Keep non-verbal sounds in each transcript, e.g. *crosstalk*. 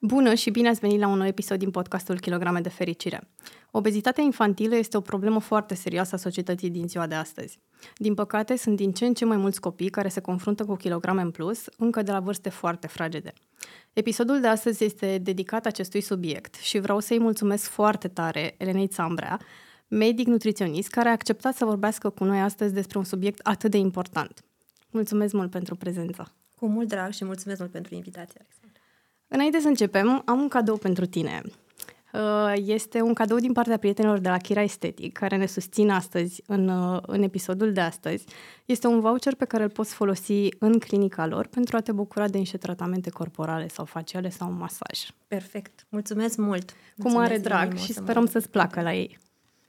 Bună și bine ați venit la un nou episod din podcastul Kilograme de Fericire. Obezitatea infantilă este o problemă foarte serioasă a societății din ziua de astăzi. Din păcate, sunt din ce în ce mai mulți copii care se confruntă cu kilograme în plus, încă de la vârste foarte fragede. Episodul de astăzi este dedicat acestui subiect și vreau să-i mulțumesc foarte tare Elenei Țambrea, medic nutriționist, care a acceptat să vorbească cu noi astăzi despre un subiect atât de important. Mulțumesc mult pentru prezență! Cu mult drag și mulțumesc mult pentru invitație, Alexandra. Înainte să începem, am un cadou pentru tine. Uh, este un cadou din partea prietenilor de la Kira Estetic, care ne susțin astăzi în, uh, în episodul de astăzi. Este un voucher pe care îl poți folosi în clinica lor pentru a te bucura de niște tratamente corporale sau faciale sau un masaj. Perfect. Mulțumesc mult. Cu mare drag și sperăm să-ți placă la ei.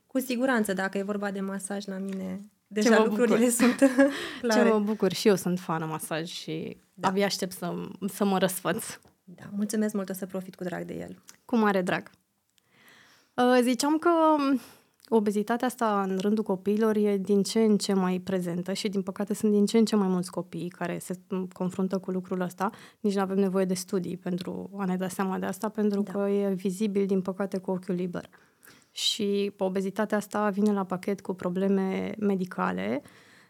Cu siguranță, dacă e vorba de masaj la mine, deja Ce lucrurile bucur. *laughs* sunt clare. Ce mă bucur și eu sunt fană masaj și da. abia aștept să, să mă răsfăț. Da, mulțumesc mult, o să profit cu drag de el. Cu mare drag. Uh, ziceam că um, obezitatea asta în rândul copiilor e din ce în ce mai prezentă și din păcate sunt din ce în ce mai mulți copii care se confruntă cu lucrul ăsta. Nici nu avem nevoie de studii pentru a ne da seama de asta, pentru da. că e vizibil, din păcate, cu ochiul liber. Și obezitatea asta vine la pachet cu probleme medicale,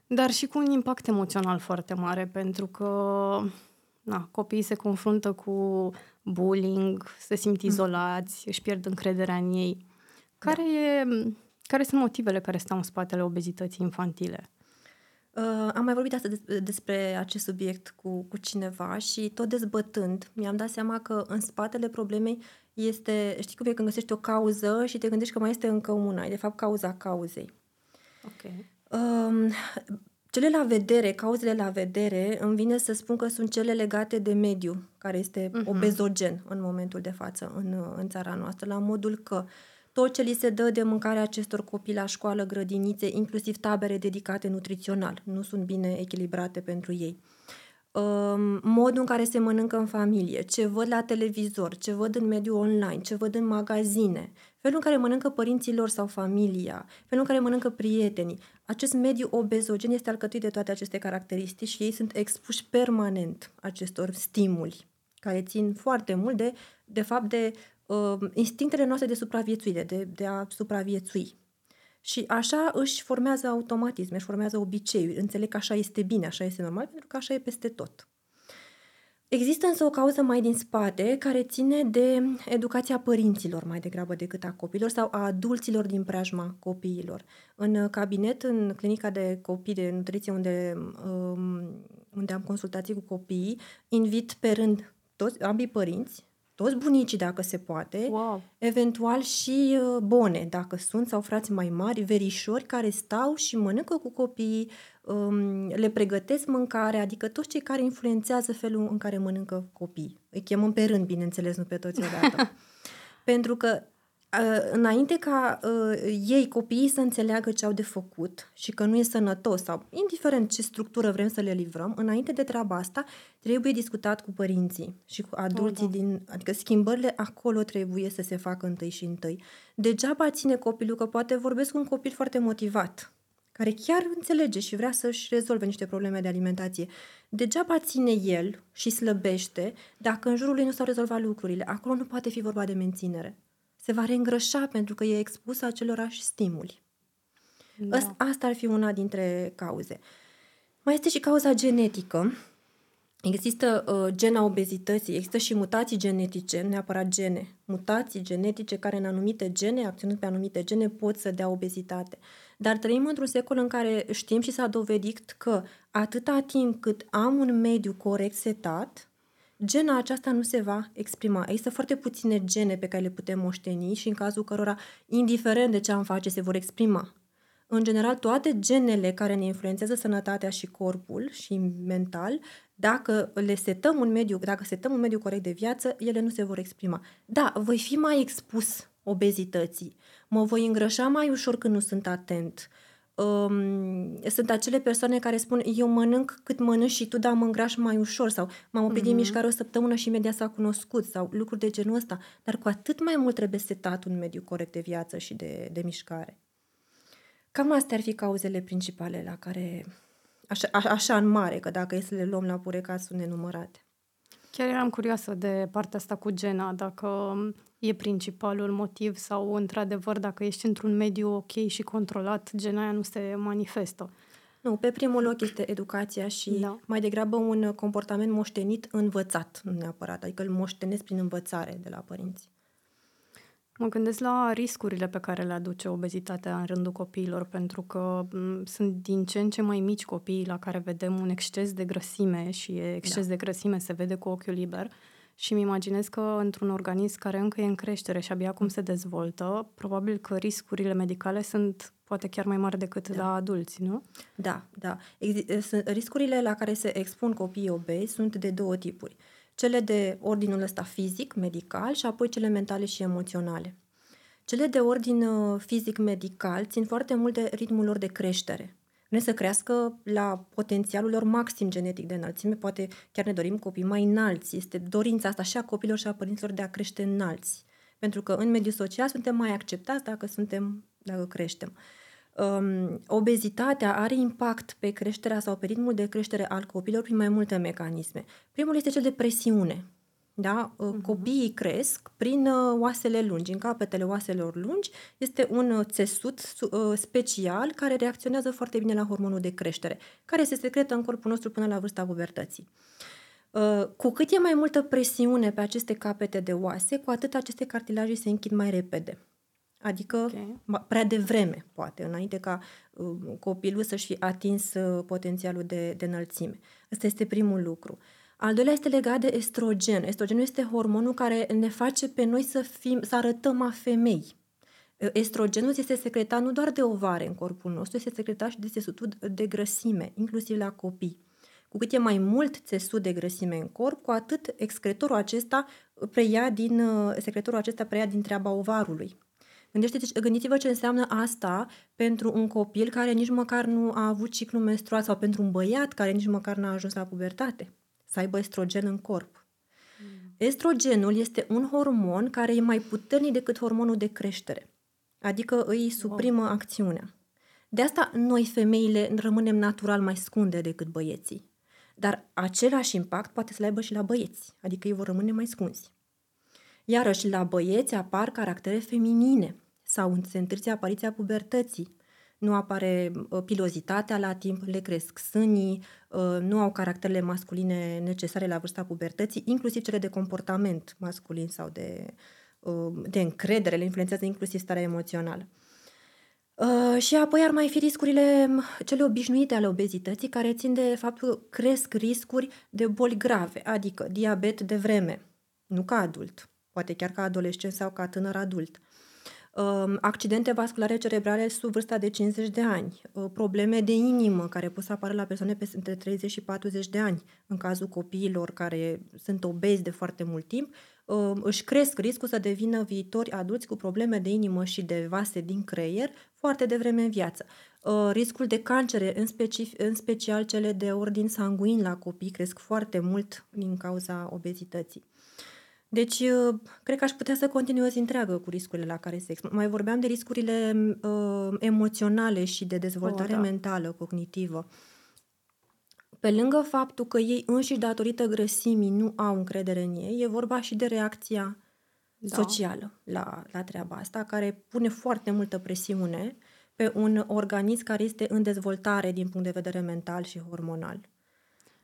dar și cu un impact emoțional foarte mare, pentru că na, copiii se confruntă cu bullying, se simt mm. izolați, își pierd încrederea în ei. Care, da. e, care sunt motivele care stau în spatele obezității infantile? Uh, am mai vorbit astăzi despre acest subiect cu, cu cineva și tot dezbătând, mi-am dat seama că în spatele problemei este, știi cum e când găsești o cauză și te gândești că mai este încă una, e de fapt cauza cauzei. Ok. Uh, cele la vedere, cauzele la vedere, îmi vine să spun că sunt cele legate de mediu, care este uh-huh. obezogen în momentul de față în, în țara noastră, la modul că tot ce li se dă de mâncare acestor copii la școală, grădinițe, inclusiv tabere dedicate nutrițional, nu sunt bine echilibrate pentru ei. Um, modul în care se mănâncă în familie, ce văd la televizor, ce văd în mediul online, ce văd în magazine, felul în care mănâncă părinților sau familia, felul în care mănâncă prietenii. Acest mediu obezogen este alcătuit de toate aceste caracteristici și ei sunt expuși permanent acestor stimuli care țin foarte mult de, de fapt, de uh, instinctele noastre de supraviețuire, de, de a supraviețui. Și așa își formează automatisme, își formează obiceiuri. Înțeleg că așa este bine, așa este normal, pentru că așa e peste tot. Există însă o cauză mai din spate care ține de educația părinților mai degrabă decât a copiilor sau a adulților din preajma copiilor. În cabinet, în clinica de copii de nutriție unde, um, unde am consultații cu copiii, invit pe rând toți, ambii părinți, toți bunicii dacă se poate, wow. eventual și uh, bone dacă sunt sau frați mai mari, verișori care stau și mănâncă cu copiii, um, le pregătesc mâncare, adică toți cei care influențează felul în care mănâncă copiii. Îi chemăm pe rând, bineînțeles, nu pe toți odată. *laughs* Pentru că Uh, înainte ca uh, ei, copiii, să înțeleagă ce au de făcut și că nu e sănătos sau indiferent ce structură vrem să le livrăm, înainte de treaba asta, trebuie discutat cu părinții și cu adulții oh, da. din... Adică schimbările acolo trebuie să se facă întâi și întâi. Degeaba ține copilul, că poate vorbesc cu un copil foarte motivat, care chiar înțelege și vrea să-și rezolve niște probleme de alimentație. Degeaba ține el și slăbește dacă în jurul lui nu s-au rezolvat lucrurile. Acolo nu poate fi vorba de menținere se va reîngrășa pentru că e expus acelorași stimuli. Da. Asta ar fi una dintre cauze. Mai este și cauza genetică. Există uh, gena obezității, există și mutații genetice, nu neapărat gene, mutații genetice care în anumite gene, acționând pe anumite gene, pot să dea obezitate. Dar trăim într-un secol în care știm și s-a dovedit că atâta timp cât am un mediu corect setat, gena aceasta nu se va exprima. Există foarte puține gene pe care le putem moșteni și în cazul cărora, indiferent de ce am face, se vor exprima. În general, toate genele care ne influențează sănătatea și corpul și mental, dacă le setăm un mediu, dacă setăm un mediu corect de viață, ele nu se vor exprima. Da, voi fi mai expus obezității, mă voi îngrășa mai ușor când nu sunt atent, uh, um, sunt acele persoane care spun eu mănânc cât mănânci și tu, dar mă îngraș mai ușor sau m-am oprit mm-hmm. din mișcare o săptămână și imediat s-a cunoscut sau lucruri de genul ăsta. Dar cu atât mai mult trebuie setat un mediu corect de viață și de, de mișcare. Cam astea ar fi cauzele principale la care, așa, a, așa în mare, că dacă e să le luăm la purecat, sunt nenumărate. Chiar eram curioasă de partea asta cu gena, dacă e principalul motiv sau, într-adevăr, dacă ești într-un mediu ok și controlat, gena aia nu se manifestă. Nu, pe primul loc este educația și da. mai degrabă un comportament moștenit învățat, nu neapărat, adică îl moștenesc prin învățare de la părinți. Mă gândesc la riscurile pe care le aduce obezitatea în rândul copiilor, pentru că m- sunt din ce în ce mai mici copiii la care vedem un exces de grăsime și exces da. de grăsime se vede cu ochiul liber și îmi imaginez că într-un organism care încă e în creștere și abia acum se dezvoltă, probabil că riscurile medicale sunt poate chiar mai mari decât da. la adulți, nu? Da, da. Exi- riscurile la care se expun copiii obezi sunt de două tipuri cele de ordinul ăsta fizic, medical și apoi cele mentale și emoționale. Cele de ordin uh, fizic-medical țin foarte mult de ritmul lor de creștere. Nu să crească la potențialul lor maxim genetic de înălțime, poate chiar ne dorim copii mai înalți. Este dorința asta și a copilor și a părinților de a crește înalți. Pentru că în mediul social suntem mai acceptați dacă suntem, dacă creștem. Uh, um, obezitatea are impact pe creșterea sau pe ritmul de creștere al copilor prin mai multe mecanisme. Primul este cel de presiune. Da? Uh-huh. Copiii cresc prin uh, oasele lungi. În capetele oaselor lungi este un uh, țesut uh, special care reacționează foarte bine la hormonul de creștere, care se secretă în corpul nostru până la vârsta pubertății. Cu cât e mai multă presiune pe aceste capete de oase, cu atât aceste cartilaje se închid mai repede. Adică okay. prea devreme, poate, înainte ca uh, copilul să-și fi atins uh, potențialul de, de înălțime. Ăsta este primul lucru. Al doilea este legat de estrogen. Estrogenul este hormonul care ne face pe noi să, fim, să arătăm a femei. Uh, estrogenul este secretat nu doar de ovare în corpul nostru, este secretat și de țesutul de grăsime, inclusiv la copii. Cu cât e mai mult țesut de grăsime în corp, cu atât excretorul acesta preia din, uh, secretorul acesta preia din treaba ovarului. Gândește, gândiți-vă ce înseamnă asta pentru un copil care nici măcar nu a avut ciclu menstrual sau pentru un băiat care nici măcar n-a ajuns la pubertate, să aibă estrogen în corp. Mm. Estrogenul este un hormon care e mai puternic decât hormonul de creștere, adică îi suprimă wow. acțiunea. De asta noi femeile rămânem natural mai scunde decât băieții. Dar același impact poate să le aibă și la băieți, adică ei vor rămâne mai scunzi. Iarăși, la băieți apar caractere feminine sau se întârzie apariția pubertății. Nu apare uh, pilozitatea la timp, le cresc sânii, uh, nu au caracterele masculine necesare la vârsta pubertății, inclusiv cele de comportament masculin sau de, uh, de încredere, le influențează inclusiv starea emoțională. Uh, și apoi ar mai fi riscurile cele obișnuite ale obezității, care țin de faptul că cresc riscuri de boli grave, adică diabet de vreme, nu ca adult, poate chiar ca adolescent sau ca tânăr adult. Um, accidente vasculare cerebrale sub vârsta de 50 de ani, uh, probleme de inimă care pot să apară la persoane pe între 30 și 40 de ani, în cazul copiilor care sunt obezi de foarte mult timp, um, își cresc riscul să devină viitori adulți cu probleme de inimă și de vase din creier foarte devreme în viață. Uh, riscul de cancere, în, specif- în special cele de ordin sanguin la copii, cresc foarte mult din cauza obezității. Deci, uh, cred că aș putea să continuez întreagă cu riscurile la care se expun. Mai vorbeam de riscurile uh, emoționale și de dezvoltare oh, da. mentală, cognitivă. Pe lângă faptul că ei înșiși, datorită grăsimii, nu au încredere în ei, e vorba și de reacția da. socială la, la treaba asta, care pune foarte multă presiune pe un organism care este în dezvoltare din punct de vedere mental și hormonal.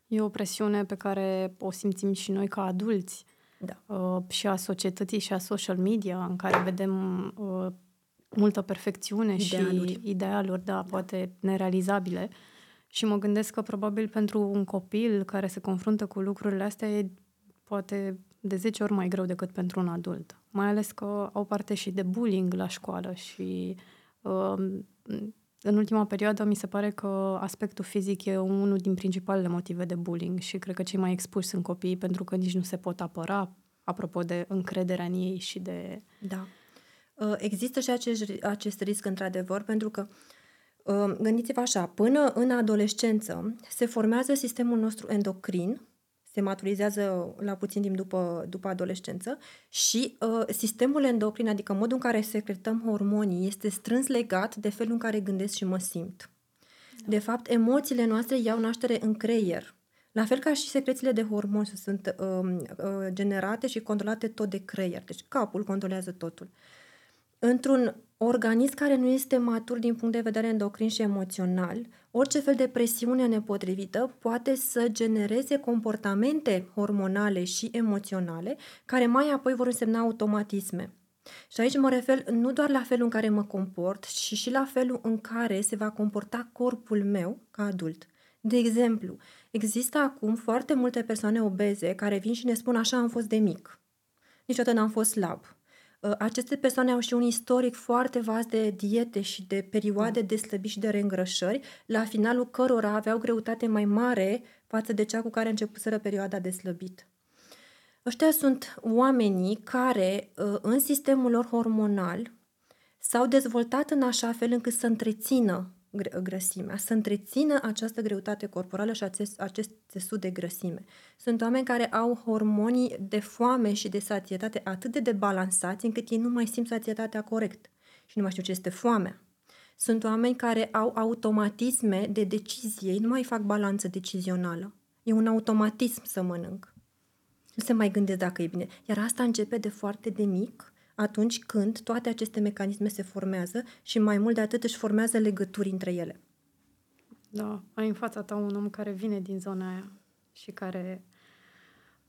E o presiune pe care o simțim și noi ca adulți da. uh, și a societății și a social media, în care vedem uh, multă perfecțiune idealuri. și idealuri, da, da, poate nerealizabile. Și mă gândesc că probabil pentru un copil care se confruntă cu lucrurile astea e poate de 10 ori mai greu decât pentru un adult. Mai ales că au parte și de bullying la școală și uh, în ultima perioadă mi se pare că aspectul fizic e unul din principalele motive de bullying și cred că cei mai expuși sunt copiii pentru că nici nu se pot apăra, apropo de încrederea în ei și de... Da. Uh, există și acest, acest risc, într-adevăr, pentru că uh, gândiți-vă așa, până în adolescență se formează sistemul nostru endocrin, se maturizează la puțin timp după, după adolescență și uh, sistemul endocrin, adică modul în care secretăm hormonii, este strâns legat de felul în care gândesc și mă simt. Da. De fapt, emoțiile noastre iau naștere în creier. La fel ca și secrețiile de hormoni sunt uh, uh, generate și controlate tot de creier. Deci capul controlează totul. Într-un organism care nu este matur din punct de vedere endocrin și emoțional, orice fel de presiune nepotrivită poate să genereze comportamente hormonale și emoționale care mai apoi vor însemna automatisme. Și aici mă refer nu doar la felul în care mă comport, ci și la felul în care se va comporta corpul meu ca adult. De exemplu, există acum foarte multe persoane obeze care vin și ne spun așa am fost de mic. Niciodată n-am fost slab. Ă, aceste persoane au și un istoric foarte vast de diete și de perioade de slăbit și de reîngrășări, la finalul cărora aveau greutate mai mare față de cea cu care începuseră perioada de slăbit. Ăștia sunt oamenii care, ă, în sistemul lor hormonal, s-au dezvoltat în așa fel încât să întrețină grăsimea, să întrețină această greutate corporală și acest, acest țesut de grăsime. Sunt oameni care au hormonii de foame și de sațietate atât de debalansați încât ei nu mai simt sațietatea corect și nu mai știu ce este foamea. Sunt oameni care au automatisme de decizie, ei nu mai fac balanță decizională. E un automatism să mănânc. Nu se mai gândesc dacă e bine. Iar asta începe de foarte de mic atunci când toate aceste mecanisme se formează și mai mult de atât își formează legături între ele. Da, ai în fața ta un om care vine din zona aia și care,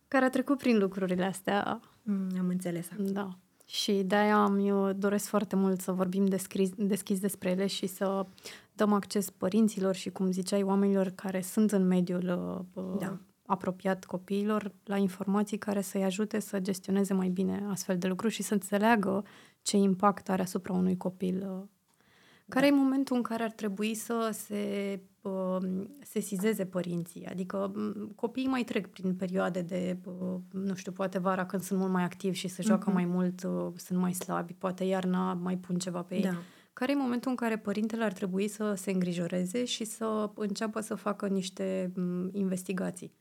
care a trecut prin lucrurile astea. Mm, am înțeles. Da. Și de-aia am, eu doresc foarte mult să vorbim deschis, deschis despre ele și să dăm acces părinților și, cum ziceai, oamenilor care sunt în mediul uh, da apropiat copiilor la informații care să-i ajute să gestioneze mai bine astfel de lucruri și să înțeleagă ce impact are asupra unui copil. Uh, care da. e momentul în care ar trebui să se uh, sesizeze părinții? Adică copiii mai trec prin perioade de, uh, nu știu, poate vara când sunt mult mai activi și se joacă uh-huh. mai mult, uh, sunt mai slabi, poate iarna mai pun ceva pe ei. Da. Care e momentul în care părintele ar trebui să se îngrijoreze și să înceapă să facă niște investigații?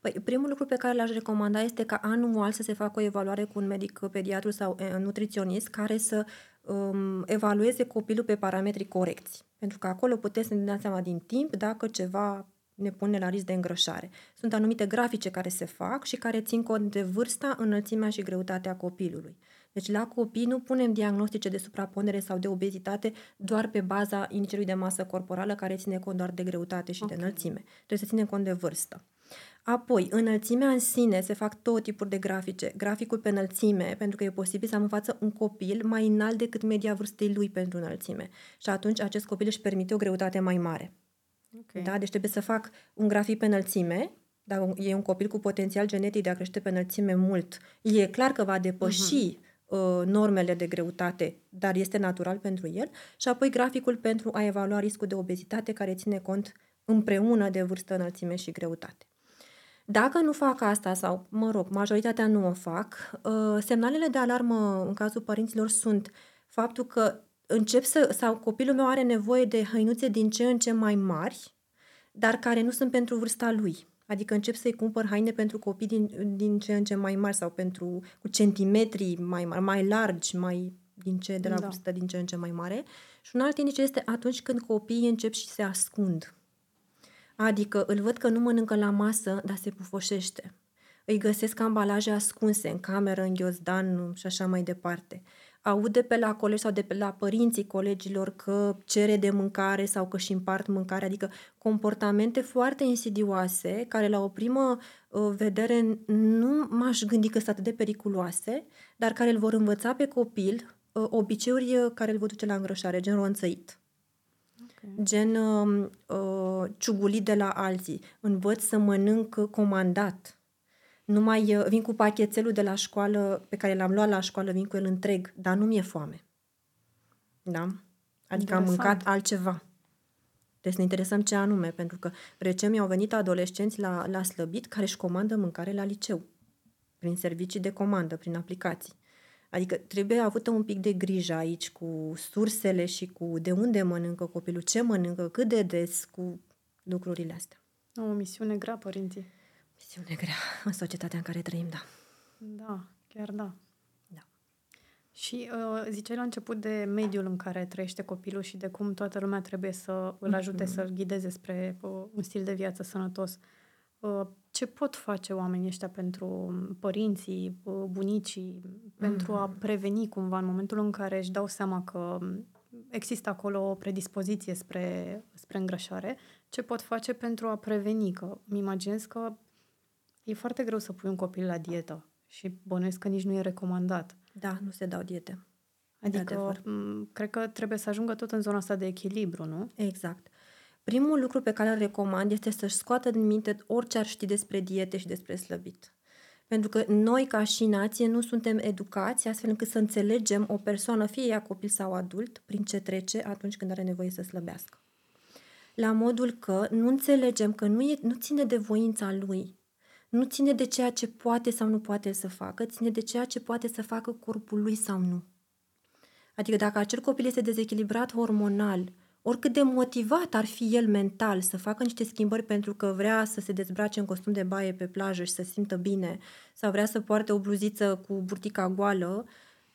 Păi, primul lucru pe care l-aș recomanda este ca anual să se facă o evaluare cu un medic pediatru sau nutriționist care să um, evalueze copilul pe parametri corecți. Pentru că acolo puteți să ne dați seama din timp dacă ceva ne pune la risc de îngrășare. Sunt anumite grafice care se fac și care țin cont de vârsta, înălțimea și greutatea copilului. Deci la copii nu punem diagnostice de suprapunere sau de obezitate doar pe baza indicului de masă corporală care ține cont doar de greutate și okay. de înălțime. Trebuie să ținem cont de vârstă. Apoi, înălțimea în sine, se fac tot tipuri de grafice. Graficul pe înălțime, pentru că e posibil să am în față un copil mai înalt decât media vârstei lui pentru înălțime. Și atunci acest copil își permite o greutate mai mare. Okay. Da? Deci trebuie să fac un grafic pe înălțime, dacă e un copil cu potențial genetic de a crește pe înălțime mult, e clar că va depăși uh-huh. normele de greutate, dar este natural pentru el. Și apoi graficul pentru a evalua riscul de obezitate care ține cont împreună de vârstă, înălțime și greutate. Dacă nu fac asta sau, mă rog, majoritatea nu o fac, uh, semnalele de alarmă în cazul părinților sunt faptul că încep să, sau copilul meu are nevoie de hăinuțe din ce în ce mai mari, dar care nu sunt pentru vârsta lui. Adică încep să-i cumpăr haine pentru copii din, din ce în ce mai mari sau pentru cu centimetri mai mari, mai largi, mai din ce, de la da. vârstă din ce în ce mai mare. Și un alt indice este atunci când copiii încep și se ascund. Adică îl văd că nu mănâncă la masă, dar se pufoșește. Îi găsesc ambalaje ascunse în cameră, în ghiozdan și așa mai departe. Aud de pe la colegi sau de pe la părinții colegilor că cere de mâncare sau că și împart mâncare, adică comportamente foarte insidioase care la o primă uh, vedere nu m-aș gândi că sunt atât de periculoase, dar care îl vor învăța pe copil uh, obiceiuri uh, care îl vor duce la îngrășare, gen ronțăit Okay. Gen uh, uh, ciugulit de la alții. Învăț să mănânc comandat. Nu mai uh, vin cu pachetelul de la școală pe care l-am luat la școală, vin cu el întreg, dar nu mi-e foame. Da? Adică Interesant. am mâncat altceva. Trebuie să ne interesăm ce anume, pentru că recent mi-au venit adolescenți la, la slăbit care își comandă mâncare la liceu, prin servicii de comandă, prin aplicații. Adică trebuie avută un pic de grijă aici cu sursele și cu de unde mănâncă copilul, ce mănâncă, cât de des, cu lucrurile astea. O misiune grea, părinții. Misiune grea în societatea în care trăim, da. Da, chiar da. Da. Și uh, ziceai la început de mediul în care trăiește copilul și de cum toată lumea trebuie să îl ajute mm-hmm. să-l ghideze spre uh, un stil de viață sănătos. uh, ce pot face oamenii ăștia pentru părinții, uh, bunicii, pentru a Mhm. preveni cumva în momentul în care își dau seama că există acolo o predispoziție spre, spre îngrășare, ce pot face pentru a preveni? Că îmi imaginez că e foarte greu să pui un copil la dietă și bănuiesc că nici nu e recomandat. Da, nu se dau diete. Adică, adevăr. m, cred că trebuie să ajungă tot în zona asta de echilibru, nu? Exact. Primul lucru pe care îl recomand este să-și scoată din minte orice ar ști despre diete și despre slăbit. Pentru că noi, ca și nație, nu suntem educați astfel încât să înțelegem o persoană, fie ea copil sau adult, prin ce trece atunci când are nevoie să slăbească. La modul că nu înțelegem că nu, e, nu ține de voința lui, nu ține de ceea ce poate sau nu poate să facă, ține de ceea ce poate să facă corpul lui sau nu. Adică dacă acel copil este dezechilibrat hormonal, oricât de motivat ar fi el mental să facă niște schimbări pentru că vrea să se dezbrace în costum de baie pe plajă și să se simtă bine, sau vrea să poarte o bluziță cu burtica goală,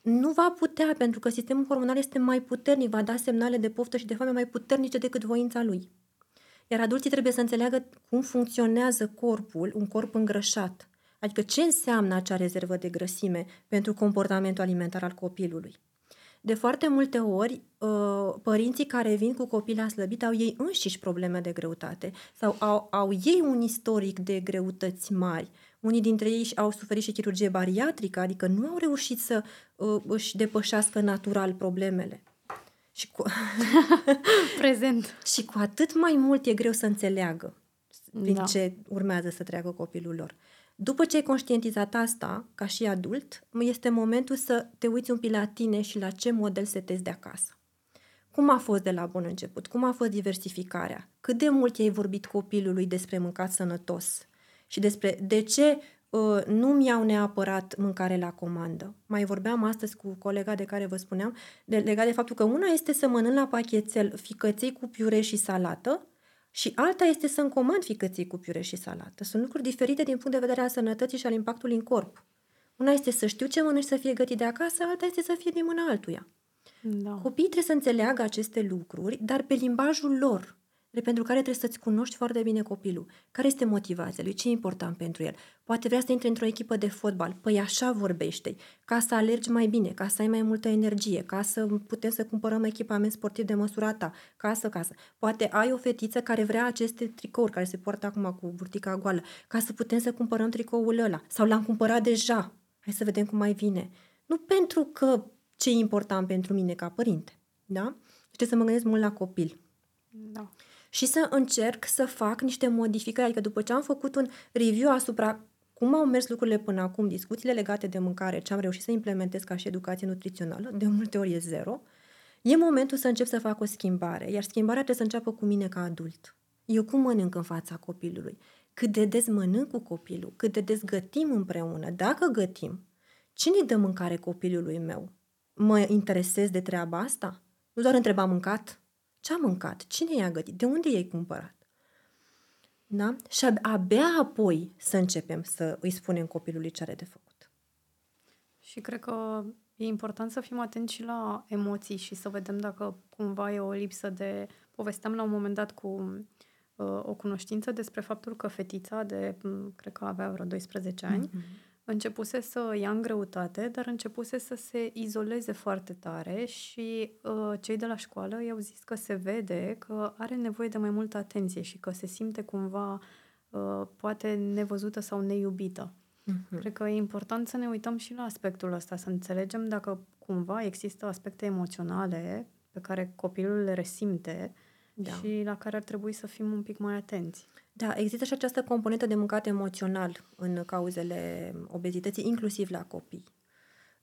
nu va putea pentru că sistemul hormonal este mai puternic, va da semnale de poftă și de foame mai puternice decât voința lui. Iar adulții trebuie să înțeleagă cum funcționează corpul, un corp îngrășat. Adică ce înseamnă acea rezervă de grăsime pentru comportamentul alimentar al copilului. De foarte multe ori, uh, părinții care vin cu copii la slăbit au ei înșiși probleme de greutate sau au, au ei un istoric de greutăți mari. Unii dintre ei au suferit și chirurgie bariatrică, adică nu au reușit să uh, își depășească natural problemele. Și cu, *laughs* Prezent. și cu atât mai mult e greu să înțeleagă prin Da. ce urmează să treacă copilul lor. După ce ai conștientizat asta, ca și adult, este momentul să te uiți un pic la tine și la ce model setezi de acasă. Cum a fost de la bun început? Cum a fost diversificarea? Cât de mult i-ai vorbit copilului despre mâncat sănătos? Și despre de ce uh, nu mi-au neapărat mâncare la comandă. Mai vorbeam astăzi cu colega de care vă spuneam, de, legat de faptul că una este să mănânc la pachetel ficăței cu piure și salată și alta este să-mi comand ficăței cu piure și salată. Sunt lucruri diferite din punct de vedere al sănătății și al impactului în corp. Una este să știu ce mănânc și să fie gătit de acasă, alta este să fie din mâna altuia. Da. Copiii trebuie să înțeleagă aceste lucruri, dar pe limbajul lor, de pentru care trebuie să-ți cunoști foarte bine copilul. Care este motivația lui? Ce e important pentru el? Poate vrea să intre într-o echipă de fotbal. Păi așa vorbește ca să alergi mai bine, ca să ai mai multă energie, ca să putem să cumpărăm echipament sportiv de măsura ta, casă, casă. Poate ai o fetiță care vrea aceste tricouri care se poartă acum cu burtica goală, ca să putem să cumpărăm tricoul ăla. Sau l-am cumpărat deja. Hai să vedem cum mai vine. Nu pentru că ce e important pentru mine ca părinte. Da? Trebuie să mă gândesc mult la copil Da. Și să încerc să fac niște modificări. Adică după ce am făcut un review asupra cum au mers lucrurile până acum, discuțiile legate de mâncare, ce am reușit să implementez ca și educație nutrițională, de multe ori e zero, e momentul să încep să fac o schimbare. Iar schimbarea trebuie să înceapă cu mine ca adult. Eu cum mănânc în fața copilului? Cât de des mănânc cu copilul? Cât de des gătim împreună? Dacă gătim, cine îi dă mâncare copilului meu? Mă interesez de treaba asta? Nu doar întreba mâncat? Ce a mâncat? Cine i-a gătit? De unde i-ai cumpărat? Da? Și ab- abia apoi să începem să îi spunem copilului ce are de făcut. Și cred că e important să fim atenți și la emoții și să vedem dacă cumva e o lipsă de... Povesteam la un moment dat cu uh, o cunoștință despre faptul că fetița de, m, cred că avea vreo 12 ani, Mhm. Începuse să ia în greutate, dar începuse să se izoleze foarte tare și uh, cei de la școală i-au zis că se vede că are nevoie de mai multă atenție și că se simte cumva uh, poate nevăzută sau neiubită. Mhm. Cred că e important să ne uităm și la aspectul ăsta, să înțelegem dacă cumva există aspecte emoționale pe care copilul le resimte Da. și la care ar trebui să fim un pic mai atenți. Da, există și această componentă de mâncat emoțional în cauzele obezității, inclusiv la copii.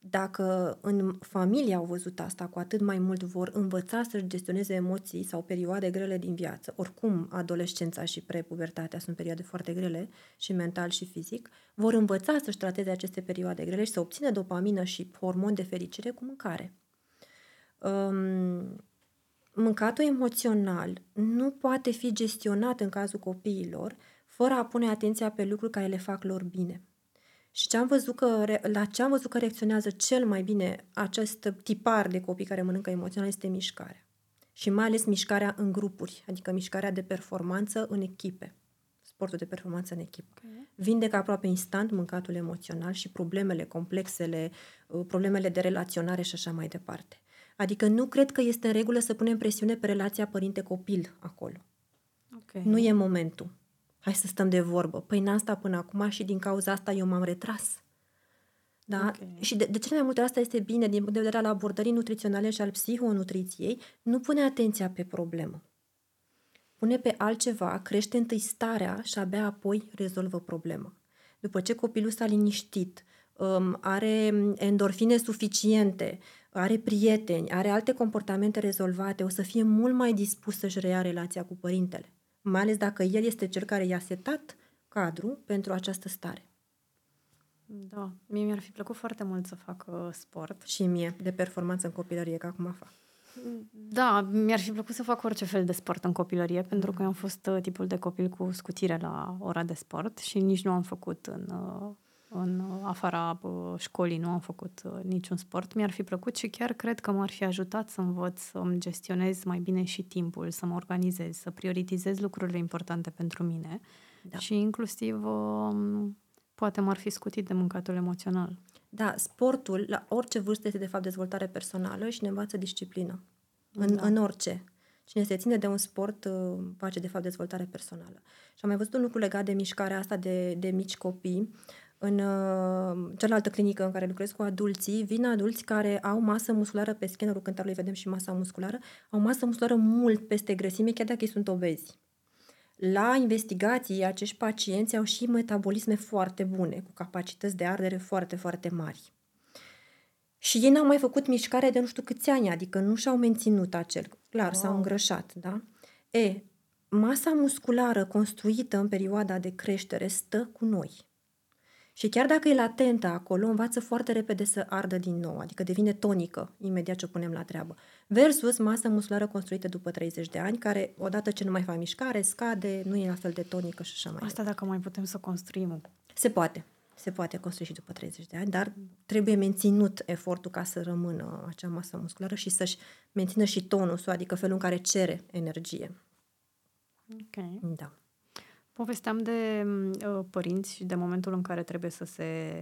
Dacă în familie au văzut asta, cu atât mai mult vor învăța să-și gestioneze emoții sau perioade grele din viață. Oricum, adolescența și prepubertatea sunt perioade foarte grele, și mental și fizic. Vor învăța să-și trateze aceste perioade grele și să obțină dopamină și hormon de fericire cu mâncare. Um, mâncatul emoțional nu poate fi gestionat în cazul copiilor fără a pune atenția pe lucruri care le fac lor bine. Și ce am văzut că, re- la ce am văzut că reacționează cel mai bine acest tipar de copii care mănâncă emoțional este mișcarea. Și mai ales mișcarea în grupuri, adică mișcarea de performanță în echipe. sportul de performanță în echipă. Okay. Vindecă aproape instant mâncatul emoțional și problemele complexele, uh, problemele de relaționare și așa mai departe. Adică nu cred că este în regulă să punem presiune pe relația părinte-copil acolo. Okay. Nu e momentul. Hai să stăm de vorbă. Păi n-am stat până acum și din cauza asta eu m-am retras. Da? Okay. Și de, de cele mai multe asta este bine din punct de vedere al abordării nutriționale și al psihonutriției, nu pune atenția pe problemă. Pune pe altceva, crește întâi starea și abia apoi rezolvă problema. După ce copilul s-a liniștit, um, are endorfine suficiente, are prieteni, are alte comportamente rezolvate, o să fie mult mai dispus să-și reia relația cu părintele. Mai ales dacă el este cel care i-a setat cadru pentru această stare. Da, mie mi-ar fi plăcut foarte mult să fac uh, sport. Și mie, de performanță în copilărie, ca acum fac. Da, mi-ar fi plăcut să fac orice fel de sport în copilărie, pentru că eu am fost uh, tipul de copil cu scutire la ora de sport și nici nu am făcut în, uh, în afara uh, școlii, nu am făcut niciun sport. Mi-ar fi plăcut și chiar cred că m-ar fi ajutat să învăț să-mi gestionez mai bine și timpul, să mă organizez, să prioritizez lucrurile importante pentru mine da. și inclusiv um, poate m-ar fi scutit de mâncatul emoțional. Da, sportul, la orice vârstă, este de fapt dezvoltare personală și ne învață disciplină. În, da. în orice. Cine se ține de un sport uh, face, de fapt, dezvoltare personală. Și am mai văzut un lucru legat de mișcarea asta de, de mici copii. În uh, cealaltă clinică în care lucrez cu adulții, vin adulți care au masă musculară pe scannerul cântarului, vedem și masa musculară, au masă musculară mult peste grăsime, chiar dacă ei sunt obezi. La investigații, acești pacienți au și metabolisme foarte bune, cu capacități de ardere foarte, foarte mari. Și ei n-au mai făcut mișcare de nu știu câți ani, adică nu și-au menținut acel. Clar, wow. s-au îngrășat, da? E, masa musculară construită în perioada de creștere stă cu noi. Și chiar dacă e latentă acolo, învață foarte repede să ardă din nou, adică devine tonică imediat ce o punem la treabă. Versus masa musculară construită după 30 de ani, care odată ce nu mai face mișcare, scade, nu e la fel de tonică și așa mai Asta dacă mai putem să construim. Se poate. Se poate construi și după 30 de ani, dar trebuie menținut efortul ca să rămână acea masă musculară și să-și mențină și tonusul, adică felul în care cere energie. Ok. Da. Povesteam de uh, părinți și de momentul în care trebuie să se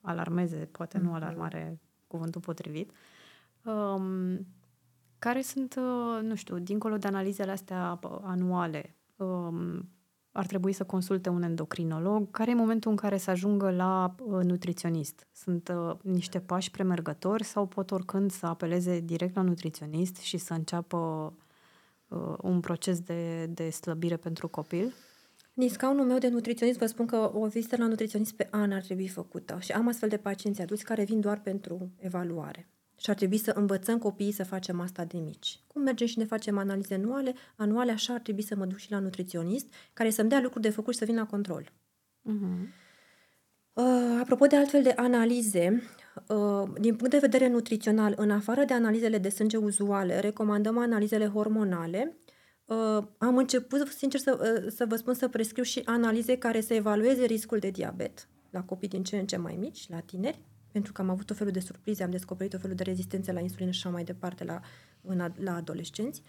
alarmeze, poate mm-hmm. nu mhm. alarmare cuvântul potrivit. Um, care sunt, uh, nu știu, dincolo de analizele astea anuale, um, ar trebui să consulte un endocrinolog? Care e momentul în care să ajungă la uh, nutriționist? Sunt uh, niște pași premergători sau pot oricând să apeleze direct la nutriționist și să înceapă uh, un proces de, de slăbire pentru copil? Din scaunul meu de nutriționist vă spun că o vizită la nutriționist pe an ar trebui făcută și am astfel de pacienți adulți care vin doar pentru evaluare. Și ar trebui să învățăm copiii să facem asta de mici. Cum mergem și ne facem analize anuale, anuale așa ar trebui să mă duc și la nutriționist, care să-mi dea lucruri de făcut și să vin la control. Uh-huh. Uh, apropo de altfel de analize, uh, din punct de vedere nutrițional, în afară de analizele de sânge uzuale, recomandăm analizele hormonale. Uh, am început, sincer, să, uh, să vă spun să prescriu și analize care să evalueze riscul de diabet la copii din ce în ce mai mici, la tineri, pentru că am avut o felul de surprize, am descoperit o felul de rezistențe la insulină și așa mai departe la, în, la adolescenți.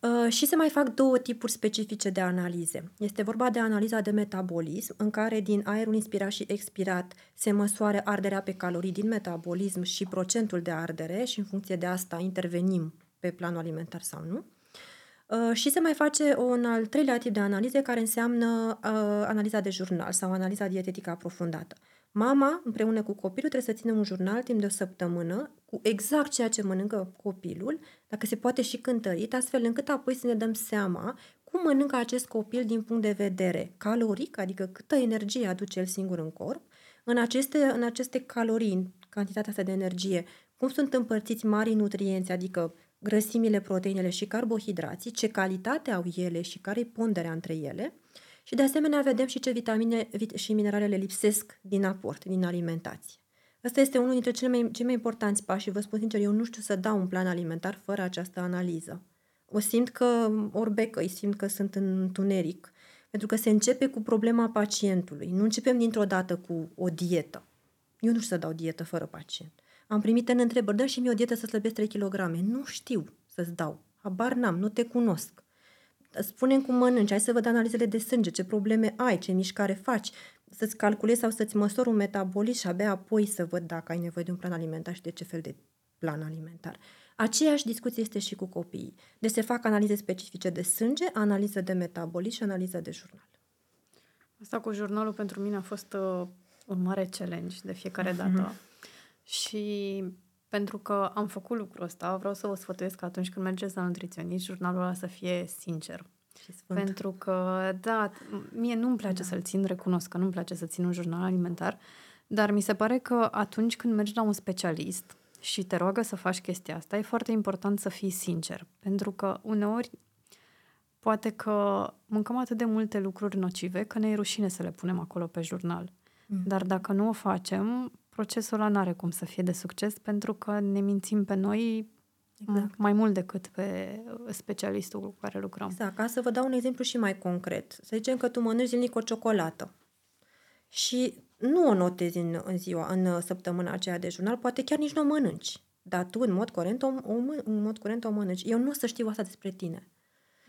Uh, și se mai fac două tipuri specifice de analize. Este vorba de analiza de metabolism, în care din aerul inspirat și expirat se măsoară arderea pe calorii din metabolism și procentul de ardere și în funcție de asta intervenim pe planul alimentar sau nu. Uh, și se mai face un al treilea tip de analize care înseamnă uh, analiza de jurnal sau analiza dietetică aprofundată. Mama, împreună cu copilul, trebuie să țină un jurnal timp de o săptămână cu exact ceea ce mănâncă copilul, dacă se poate și cântărit, astfel încât apoi să ne dăm seama cum mănâncă acest copil din punct de vedere caloric, adică câtă energie aduce el singur în corp, în aceste, în aceste calorii, cantitatea asta de energie, cum sunt împărțiți mari nutrienți, adică grăsimile, proteinele și carbohidrații, ce calitate au ele și care e ponderea între ele – și de asemenea vedem și ce vitamine și minerale le lipsesc din aport, din alimentație. Ăsta este unul dintre cele mai, cei mai importanți pași și vă spun sincer, eu nu știu să dau un plan alimentar fără această analiză. O simt că orbecă, îi simt că sunt în întuneric, pentru că se începe cu problema pacientului. Nu începem dintr-o dată cu o dietă. Eu nu știu să dau dietă fără pacient. Am primit în întrebări, dă și mie o dietă să slăbesc 3 kg. Nu știu să-ți dau. Habar n-am, nu te cunosc spune cum mănânci, hai să văd analizele de sânge, ce probleme ai, ce mișcare faci, să-ți calculezi sau să-ți măsori un metabolism și abia apoi să văd dacă ai nevoie de un plan alimentar și de ce fel de plan alimentar. Aceeași discuție este și cu copiii. Deci se fac analize specifice de sânge, analiză de metabolism și analiză de jurnal. Asta cu jurnalul pentru mine a fost uh, un mare challenge de fiecare dată. Mm-hmm. Și pentru că am făcut lucrul ăsta, vreau să vă sfătuiesc că atunci când mergeți la nutriționist, jurnalul ăla să fie sincer. Și sfânt. Pentru că, da, mie nu-mi place da. să-l țin, recunosc că nu-mi place să țin un jurnal alimentar, dar mi se pare că atunci când mergi la un specialist și te roagă să faci chestia asta, e foarte important să fii sincer. Pentru că uneori poate că mâncăm atât de multe lucruri nocive că ne e rușine să le punem acolo pe jurnal. Mm. Dar dacă nu o facem, procesul ăla nu are cum să fie de succes pentru că ne mințim pe noi exact. mai mult decât pe specialistul cu care lucrăm. Exact. Ca să vă dau un exemplu și mai concret. Să zicem că tu mănânci zilnic o ciocolată și nu o notezi în, în ziua, în săptămâna aceea de jurnal, poate chiar nici nu o mănânci. Dar tu, în mod curent, o, o, în mod curent o mănânci. Eu nu o să știu asta despre tine.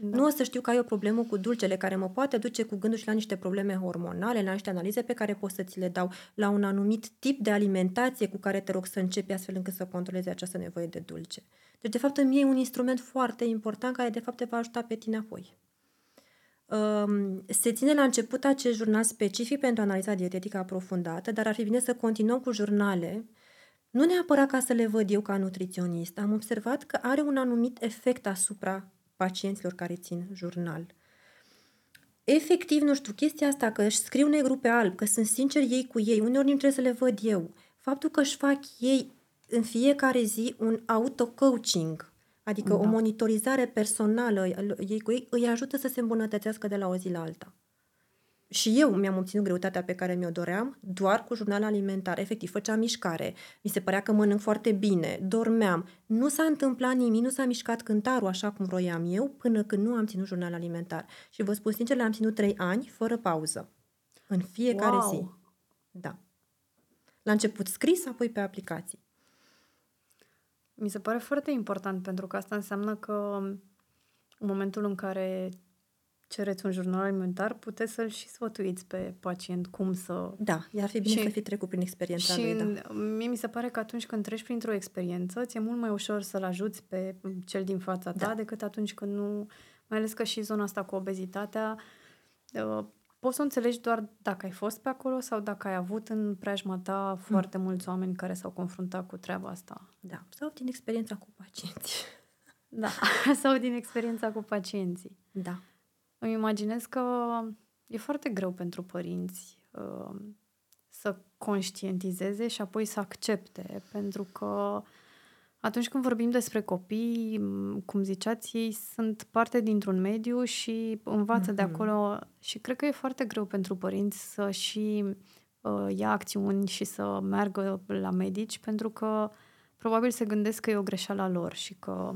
Da. Nu o să știu că ai o problemă cu dulcele care mă poate duce cu gândul și la niște probleme hormonale, la niște analize pe care pot să ți le dau, la un anumit tip de alimentație cu care te rog să începi astfel încât să controlezi această nevoie de dulce. Deci, de fapt, îmi e un instrument foarte important care, de fapt, te va ajuta pe tine apoi. Um, se ține la început acest jurnal specific pentru analiza dietetică aprofundată, dar ar fi bine să continuăm cu jurnale, nu neapărat ca să le văd eu ca nutriționist. Am observat că are un anumit efect asupra pacienților care țin jurnal. Efectiv, nu știu, chestia asta că își scriu negru pe alb, că sunt sinceri ei cu ei, uneori nu trebuie să le văd eu. Faptul că își fac ei în fiecare zi un auto-coaching, adică da. o monitorizare personală ei cu ei, îi ajută să se îmbunătățească de la o zi la alta și eu mi-am obținut greutatea pe care mi-o doream doar cu jurnal alimentar. Efectiv, făceam mișcare. Mi se părea că mănânc foarte bine, dormeam. Nu s-a întâmplat nimic, nu s-a mișcat cântarul așa cum vroiam eu până când nu am ținut jurnal alimentar. Și vă spun sincer, l-am ținut trei ani fără pauză. În fiecare wow. zi. Da. La început scris, apoi pe aplicații. Mi se pare foarte important pentru că asta înseamnă că în momentul în care cereți un jurnal alimentar, puteți să-l și sfătuiți pe pacient cum să... Da, ar fi bine și, să fi trecut prin experiența și lui, da. mie mi se pare că atunci când treci printr-o experiență, ți-e mult mai ușor să-l ajuți pe cel din fața ta da. decât atunci când nu... Mai ales că și zona asta cu obezitatea, uh, poți să înțelegi doar dacă ai fost pe acolo sau dacă ai avut în preajma ta foarte mm. mulți oameni care s-au confruntat cu treaba asta. Da, sau din experiența cu pacienții. Da, *laughs* sau din experiența cu pacienții. Da. Îmi imaginez că e foarte greu pentru părinți uh, să conștientizeze și apoi să accepte, pentru că atunci când vorbim despre copii, cum ziceați, ei sunt parte dintr-un mediu și învață mm-hmm. de acolo și cred că e foarte greu pentru părinți să și uh, ia acțiuni și să meargă la medici, pentru că probabil se gândesc că e o greșeală a lor și că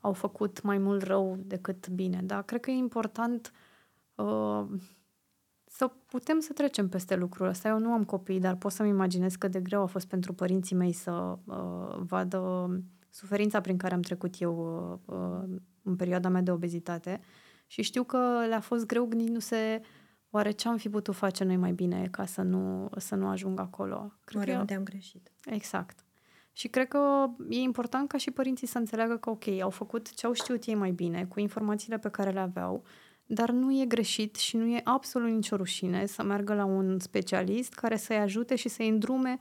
au făcut mai mult rău decât bine. Dar cred că e important uh, să putem să trecem peste lucrul ăsta. Eu nu am copii, dar pot să-mi imaginez că de greu a fost pentru părinții mei să uh, vadă suferința prin care am trecut eu uh, uh, în perioada mea de obezitate și știu că le-a fost greu gândindu-se oare ce am fi putut face noi mai bine ca să nu, să nu ajung acolo. Cred oare că unde am greșit. Exact. Și cred că e important ca și părinții să înțeleagă că, ok, au făcut ce au știut ei mai bine, cu informațiile pe care le aveau, dar nu e greșit și nu e absolut nicio rușine să meargă la un specialist care să-i ajute și să-i îndrume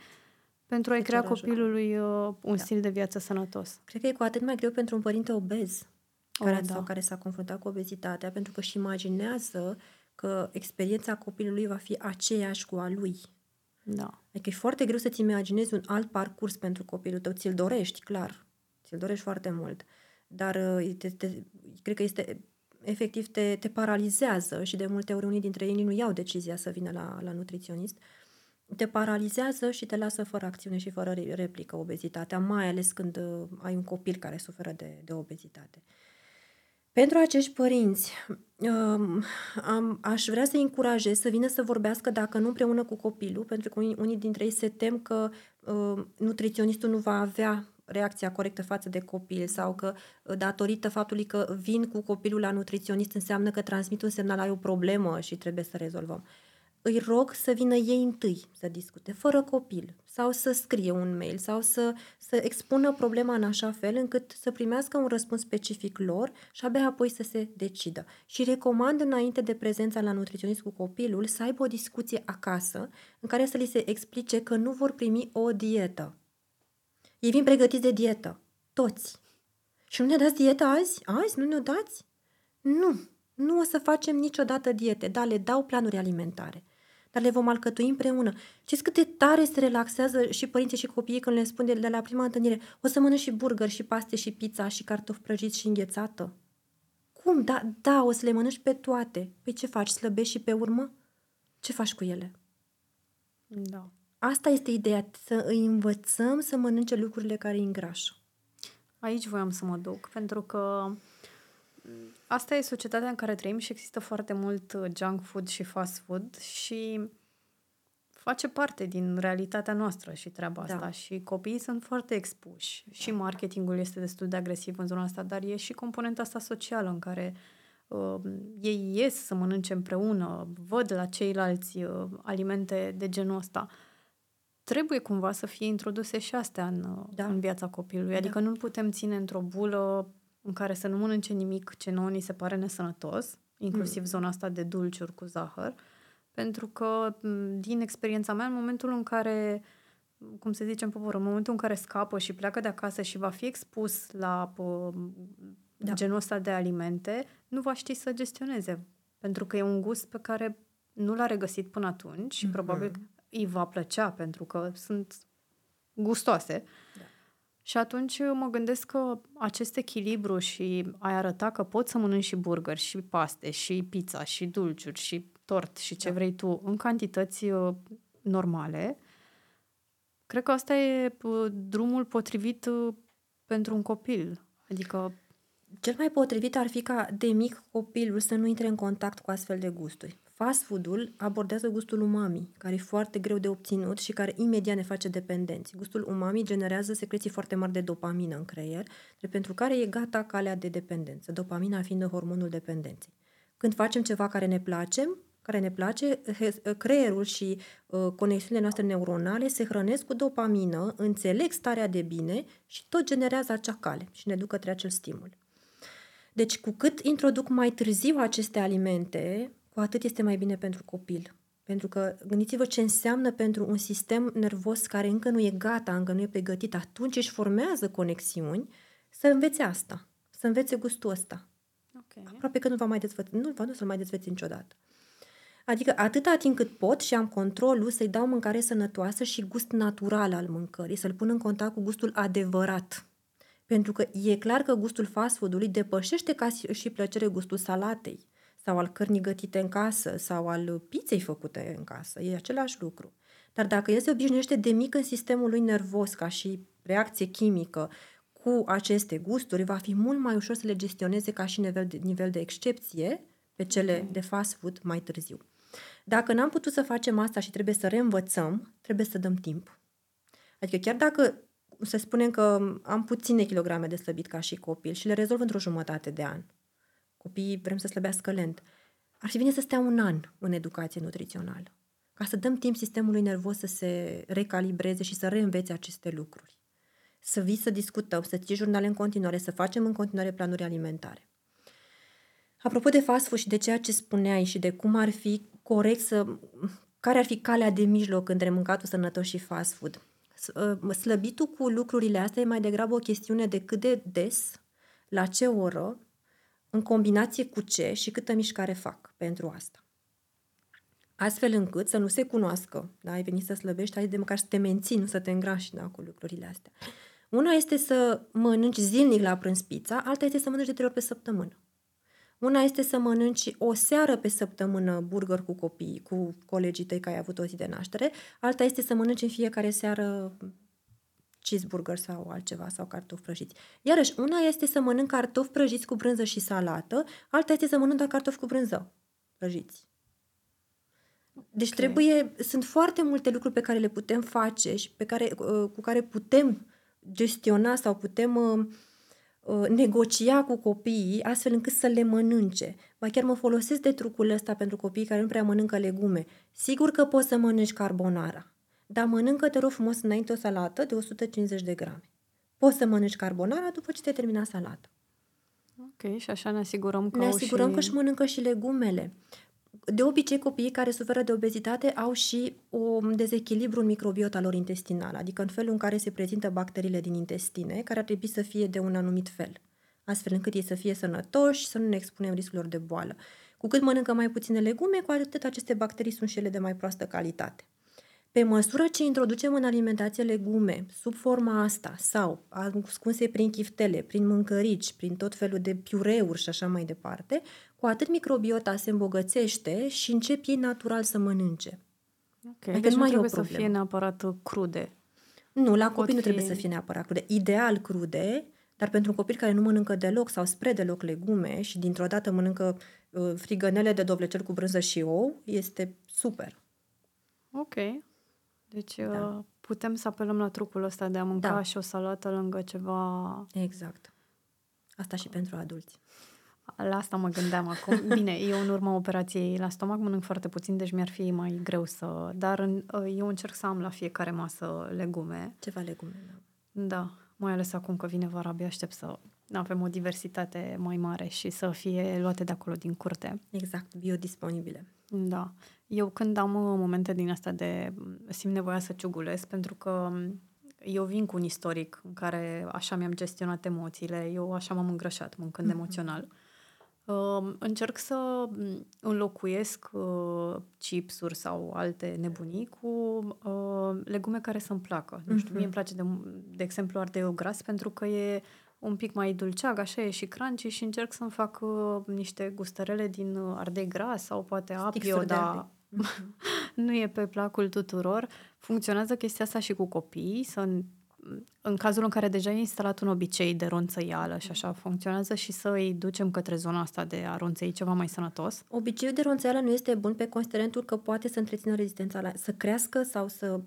pentru a-i crea copilului uh, un da. stil de viață sănătos. Cred că e cu atât mai greu pentru un părinte obez care, oh, da. sau care s-a confruntat cu obezitatea, pentru că își imaginează că experiența copilului va fi aceeași cu a lui. Da. Adică e foarte greu să-ți imaginezi un alt parcurs pentru copilul tău. Ți-l dorești, clar. Ți-l dorești foarte mult. Dar uh, te, te, cred că este efectiv te, te paralizează și de multe ori unii dintre ei nu iau decizia să vină la, la nutriționist. Te paralizează și te lasă fără acțiune și fără replică obezitatea, mai ales când uh, ai un copil care suferă de, de obezitate. Uh, pentru acești părinți, um, am, aș vrea să-i încurajez să vină să vorbească, dacă nu împreună cu copilul, pentru că unii, unii dintre ei se tem că uh, nutriționistul nu va avea reacția corectă față de copil sau că uh, datorită faptului că vin cu copilul la nutriționist înseamnă că transmit un semnal, ai o problemă și trebuie să rezolvăm. Îi rog să vină ei întâi să discute, fără copil, sau să scrie un mail, sau să, să expună problema în așa fel încât să primească un răspuns specific lor și abia apoi să se decidă. Și recomand înainte de prezența la nutriționist cu copilul să aibă o discuție acasă în care să li se explice că nu vor primi o dietă ei vin pregătiți de dietă. Toți. Și nu ne dați dietă azi? Azi? Nu ne-o dați? Nu. Nu o să facem niciodată diete. Da, le dau planuri alimentare. Dar le vom alcătui împreună. Știți cât de tare se relaxează și părinții și copiii când le spun de, de la prima întâlnire o să mănânci și burger, și paste, și pizza, și cartofi prăjiți și înghețată? Cum? Da, da, o să le mănânci pe toate. Păi ce faci? Slăbești și pe urmă? Ce faci cu ele? Da. Asta este ideea, să îi învățăm să mănânce lucrurile care îi îngrașă. Aici voiam să mă duc, pentru că asta e societatea în care trăim și există foarte mult uh, junk food și fast food și face parte din realitatea noastră și treaba asta da. și copiii sunt foarte expuși da. și marketingul este destul de agresiv în zona asta, dar e și componenta asta socială în care uh, ei ies să mănânce împreună, văd la ceilalți uh, alimente de genul ăsta. Uh, trebuie cumva să fie introduse și astea în, da. în viața copilului. Adică da. nu putem ține într-o bulă în care să nu mănânce nimic ce nouă ni se pare nesănătos, inclusiv mm. zona asta de dulciuri cu zahăr, pentru că, din experiența mea, în momentul în care, cum se zice în popor, în momentul în care scapă și pleacă de acasă și va fi expus la da. genul ăsta de alimente, nu va ști să gestioneze, pentru că e un gust pe care nu l-a regăsit până atunci și mm-hmm. probabil îi va plăcea pentru că sunt gustoase. Da. Și atunci mă gândesc că acest echilibru și ai arăta că poți să mănânci și burger, și paste, și pizza, și dulciuri, și tort, și ce da. vrei tu, în cantități uh, normale, cred că asta e uh, drumul potrivit uh, pentru un copil. Adică cel mai potrivit ar fi ca de mic copilul să nu intre în contact cu astfel de gusturi. Fast food-ul abordează gustul umami, care e foarte greu de obținut și care imediat ne face dependenți. Gustul umami generează secreții foarte mari de dopamină în creier, de pentru care e gata calea de dependență, dopamina fiind hormonul dependenței. Când facem ceva care ne place, care ne place, creierul și uh, conexiunile noastre neuronale se hrănesc cu dopamină, înțeleg starea de bine și tot generează acea cale și ne duc către acel stimul. Deci, cu cât introduc mai târziu aceste alimente, cu atât este mai bine pentru copil. Pentru că gândiți-vă ce înseamnă pentru un sistem nervos care încă nu e gata, încă nu e pregătit, atunci își formează conexiuni, să învețe asta, să învețe gustul ăsta. Okay. Aproape că nu va mai dezvăți, nu va nu să-l mai dezveți niciodată. Adică atâta timp cât pot și am controlul să-i dau mâncare sănătoasă și gust natural al mâncării, să-l pun în contact cu gustul adevărat. Pentru că e clar că gustul fast food-ului depășește ca și plăcere gustul salatei sau al cărnii gătite în casă sau al pizzei făcute în casă. E același lucru. Dar dacă el se obișnuiește de mic în sistemul lui nervos ca și reacție chimică cu aceste gusturi, va fi mult mai ușor să le gestioneze ca și nivel de, nivel de excepție pe cele de fast food mai târziu. Dacă n-am putut să facem asta și trebuie să reînvățăm, trebuie să dăm timp. Adică chiar dacă să spunem că am puține kilograme de slăbit ca și copil și le rezolv într-o jumătate de an, copiii vrem să slăbească lent, ar fi bine să stea un an în educație nutrițională, ca să dăm timp sistemului nervos să se recalibreze și să reînvețe aceste lucruri. Să vii să discutăm, să ții jurnale în continuare, să facem în continuare planuri alimentare. Apropo de fast food și de ceea ce spuneai și de cum ar fi corect să... care ar fi calea de mijloc între mâncatul sănătos și fast food. Ă, slăbitul cu lucrurile astea e mai degrabă o chestiune de cât de des, la ce oră în combinație cu ce și câtă mișcare fac pentru asta. Astfel încât să nu se cunoască, da, ai venit să slăbești, ai de măcar să te menții, nu să te îngrași da, cu lucrurile astea. Una este să mănânci zilnic la prânz pizza, alta este să mănânci de trei ori pe săptămână. Una este să mănânci o seară pe săptămână burger cu copii, cu colegii tăi care ai avut o zi de naștere, alta este să mănânci în fiecare seară cheeseburger sau altceva, sau cartofi prăjiți. Iarăși, una este să mănânc cartofi prăjiți cu brânză și salată, alta este să mănânc doar cartofi cu brânză prăjiți. Deci okay. trebuie, sunt foarte multe lucruri pe care le putem face și pe care, uh, cu care putem gestiona sau putem uh, uh, negocia cu copiii astfel încât să le mănânce. Ba chiar mă folosesc de trucul ăsta pentru copiii care nu prea mănâncă legume. Sigur că poți să mănânci carbonara, dar mănâncă, te rog frumos, înainte o salată de 150 de grame. Poți să mănânci carbonara după ce te termina salata. Ok, și așa ne asigurăm că Ne au asigurăm și... că își mănâncă și legumele. De obicei, copiii care suferă de obezitate au și un dezechilibru în microbiota lor intestinală, adică în felul în care se prezintă bacteriile din intestine, care ar trebui să fie de un anumit fel, astfel încât ei să fie sănătoși și să nu ne expunem riscurilor de boală. Cu cât mănâncă mai puține legume, cu atât aceste bacterii sunt și ele de mai proastă calitate. Pe măsură ce introducem în alimentație legume sub forma asta sau ascunse prin chiftele, prin mâncărici, prin tot felul de piureuri și așa mai departe, cu atât microbiota se îmbogățește și încep ei natural să mănânce. Ok, Adică deci nu nu mai e o trebuie să problemă. fie neapărat uh, crude. Nu, la Pot copii nu fi- trebuie să fie neapărat crude. Ideal crude, dar pentru un copil care nu mănâncă deloc sau spre deloc legume și dintr-o dată mănâncă uh, frigănele de dovlecel cu brânză și ou, este super. Ok. Deci Da. da. putem să apelăm la trucul ăsta de a mânca Da. da. și o salată lângă ceva... Exact. Asta și pentru adulți. La asta mă gândeam acum. *laughs* Bine, eu în urma operației la stomac mănânc foarte puțin, deci mi-ar fi mai greu să... Dar în, eu încerc să am la fiecare masă legume. Ceva legume, da. Da, mai ales acum că vine vara, abia aștept să avem o diversitate mai mare și să fie luate de acolo din curte. Exact, biodisponibile. Da. Eu când am uh, momente din asta de m, simt nevoia să ciugulesc, pentru că m, eu vin cu un istoric în care așa mi-am gestionat emoțiile, eu așa m-am îngrășat mâncând Mhm. emoțional. Uh, încerc să m, înlocuiesc uh, chipsuri sau alte nebunii cu uh, legume care să-mi placă. Nu știu, Mhm. mie îmi place de, de exemplu ardeiul gras pentru că e un pic mai dulceag, așa e și crunchy și încerc să-mi fac uh, niște gustărele din uh, ardei gras sau poate apio, Stixuri de dar ardei. *laughs* Mhm. nu e pe placul tuturor. Funcționează chestia asta și cu copiii, să în, în cazul în care deja ai instalat un obicei de ronțăială și așa, funcționează și să îi ducem către zona asta de a ronțăi ceva mai sănătos. Obiceiul de ronțeală nu este bun pe considerentul că poate să întrețină rezistența la, să crească sau să,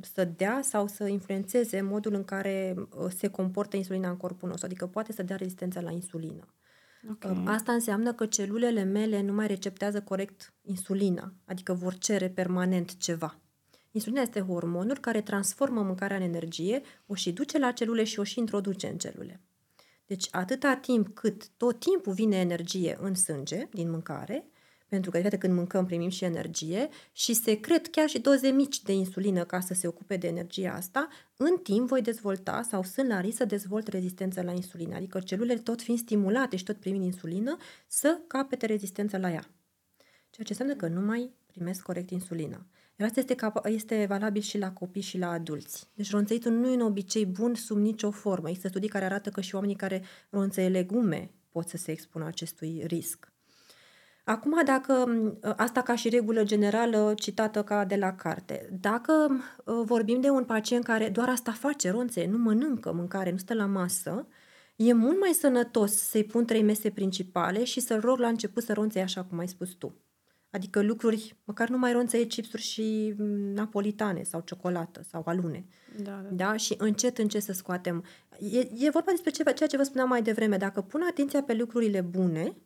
să dea sau să influențeze modul în care uh, se comportă insulina în corpul nostru, adică poate să dea rezistența la insulină. Ok. Asta înseamnă că celulele mele nu mai receptează corect insulina, adică vor cere permanent ceva. Insulina este hormonul care transformă mâncarea în energie, o și duce la celule și o și introduce în celule. Deci atâta timp cât tot timpul vine energie în sânge din mâncare, pentru că de fiecare când mâncăm primim și energie și secret chiar și doze mici de insulină ca să se ocupe de energia asta, în timp voi dezvolta sau sunt la risc să dezvolt rezistență la insulină, adică celulele tot fiind stimulate și tot primind insulină să capete rezistență la ea. Ceea ce înseamnă că nu mai primesc corect insulina. Iar asta este, capa- este valabil și la copii și la adulți. Deci ronțăitul nu e un obicei bun sub nicio formă. Există studii care arată că și oamenii care ronțăie legume pot să se expună acestui risc. Acum, dacă asta ca și regulă generală citată ca de la carte, dacă uh, vorbim de un pacient care doar asta face, ronțe, nu mănâncă mâncare, nu stă la masă, e mult mai sănătos să-i pun trei mese principale și să-l rog la început să ronțe așa cum ai spus tu. Adică lucruri, măcar nu mai ronțăie chipsuri și mm, napolitane sau ciocolată sau alune. Da, da. Da? Și încet, încet să scoatem. E, e vorba despre ceva, ceea ce vă spuneam mai devreme. Dacă pun atenția pe lucrurile bune,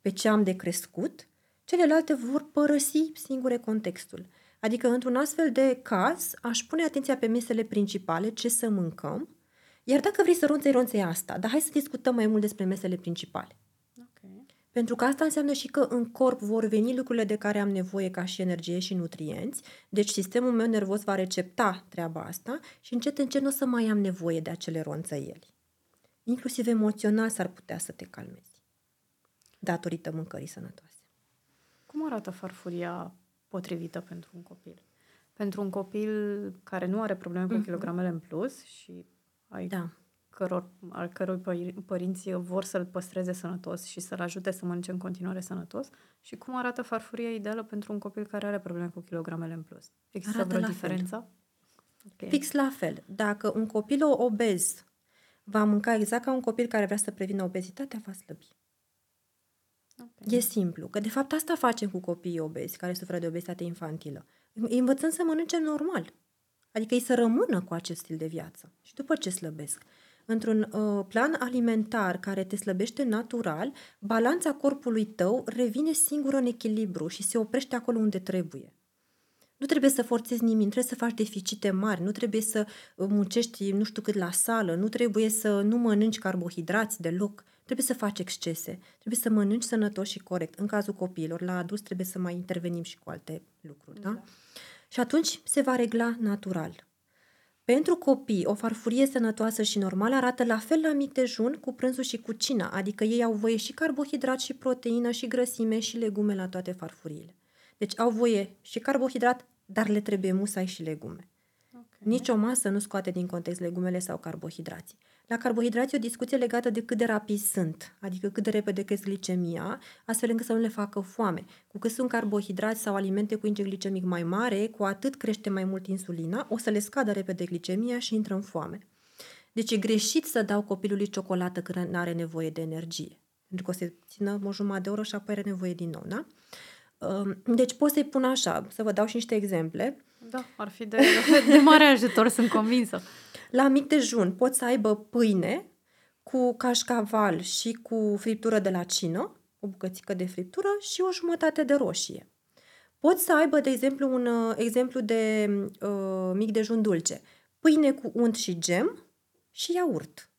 pe ce am de crescut, celelalte vor părăsi singure contextul. Adică, într-un astfel de caz, aș pune atenția pe mesele principale, ce să mâncăm, iar dacă vrei să ronțăi, ronțăi asta. Dar hai să discutăm mai mult despre mesele principale. Ok. Pentru că asta înseamnă și că în corp vor veni lucrurile de care am nevoie ca și energie și nutrienți, deci sistemul meu nervos va recepta treaba asta și încet încet nu o să mai am nevoie de acele ronțăieli. Inclusiv emoțional s-ar putea să te calmezi datorită mâncării sănătoase. Cum arată farfuria potrivită pentru un copil? Pentru un copil care nu are probleme cu Mhm. kilogramele în plus și ai Da. Căror, al căror pări- părinți vor să-l păstreze sănătos și să-l ajute să mănânce în continuare sănătos și cum arată farfuria ideală pentru un copil care are probleme cu kilogramele în plus. Există Arată vreo la fel. diferență? Ok. Fix la fel. Dacă un copil obez va mânca exact ca un copil care vrea să prevină obezitatea, va slăbi. Ok. E simplu, că de fapt asta facem cu copiii obezi care suferă de obezitate infantilă. Îi învățăm să mănânce normal. Adică ei să rămână cu acest stil de viață și după ce slăbesc. Într-un uh, plan alimentar care te slăbește natural, balanța corpului tău revine singură în echilibru și se oprește acolo unde trebuie. Nu trebuie să forțezi nimic, nu trebuie să faci deficite mari, nu trebuie să uh, muncești nu știu cât la sală, nu trebuie să nu mănânci carbohidrați deloc, trebuie să faci excese, trebuie să mănânci sănătos și corect. În cazul copiilor, la adulți trebuie să mai intervenim și cu alte lucruri. Da? da? Și atunci se va regla natural. Pentru copii, o farfurie sănătoasă și normală arată la fel la mic dejun, cu prânzul și cu cina, adică ei au voie și carbohidrat și proteină și grăsime și legume la toate farfuriile. Deci au voie și carbohidrat, dar le trebuie musai și legume. Okay. Nici o masă nu scoate din context legumele sau carbohidrații. La carbohidrați e o discuție legată de cât de rapid sunt, adică cât de repede cresc glicemia, astfel încât să nu le facă foame. Cu cât sunt carbohidrați sau alimente cu index glicemic mai mare, cu atât crește mai mult insulina, o să le scadă repede glicemia și intră în foame. Deci e greșit să dau copilului ciocolată când nu are nevoie de energie. Pentru că o să țină o jumătate de oră și apoi are nevoie din nou, da? Deci pot să-i pun așa, să vă dau și niște exemple. Da, ar fi de, de mare ajutor, sunt convinsă. La mic dejun pot să aibă pâine cu cașcaval și cu friptură de la cină, o bucățică de friptură și o jumătate de roșie. Pot să aibă, de exemplu, un uh, exemplu de uh, mic dejun dulce. Pâine cu unt și gem și iaurt.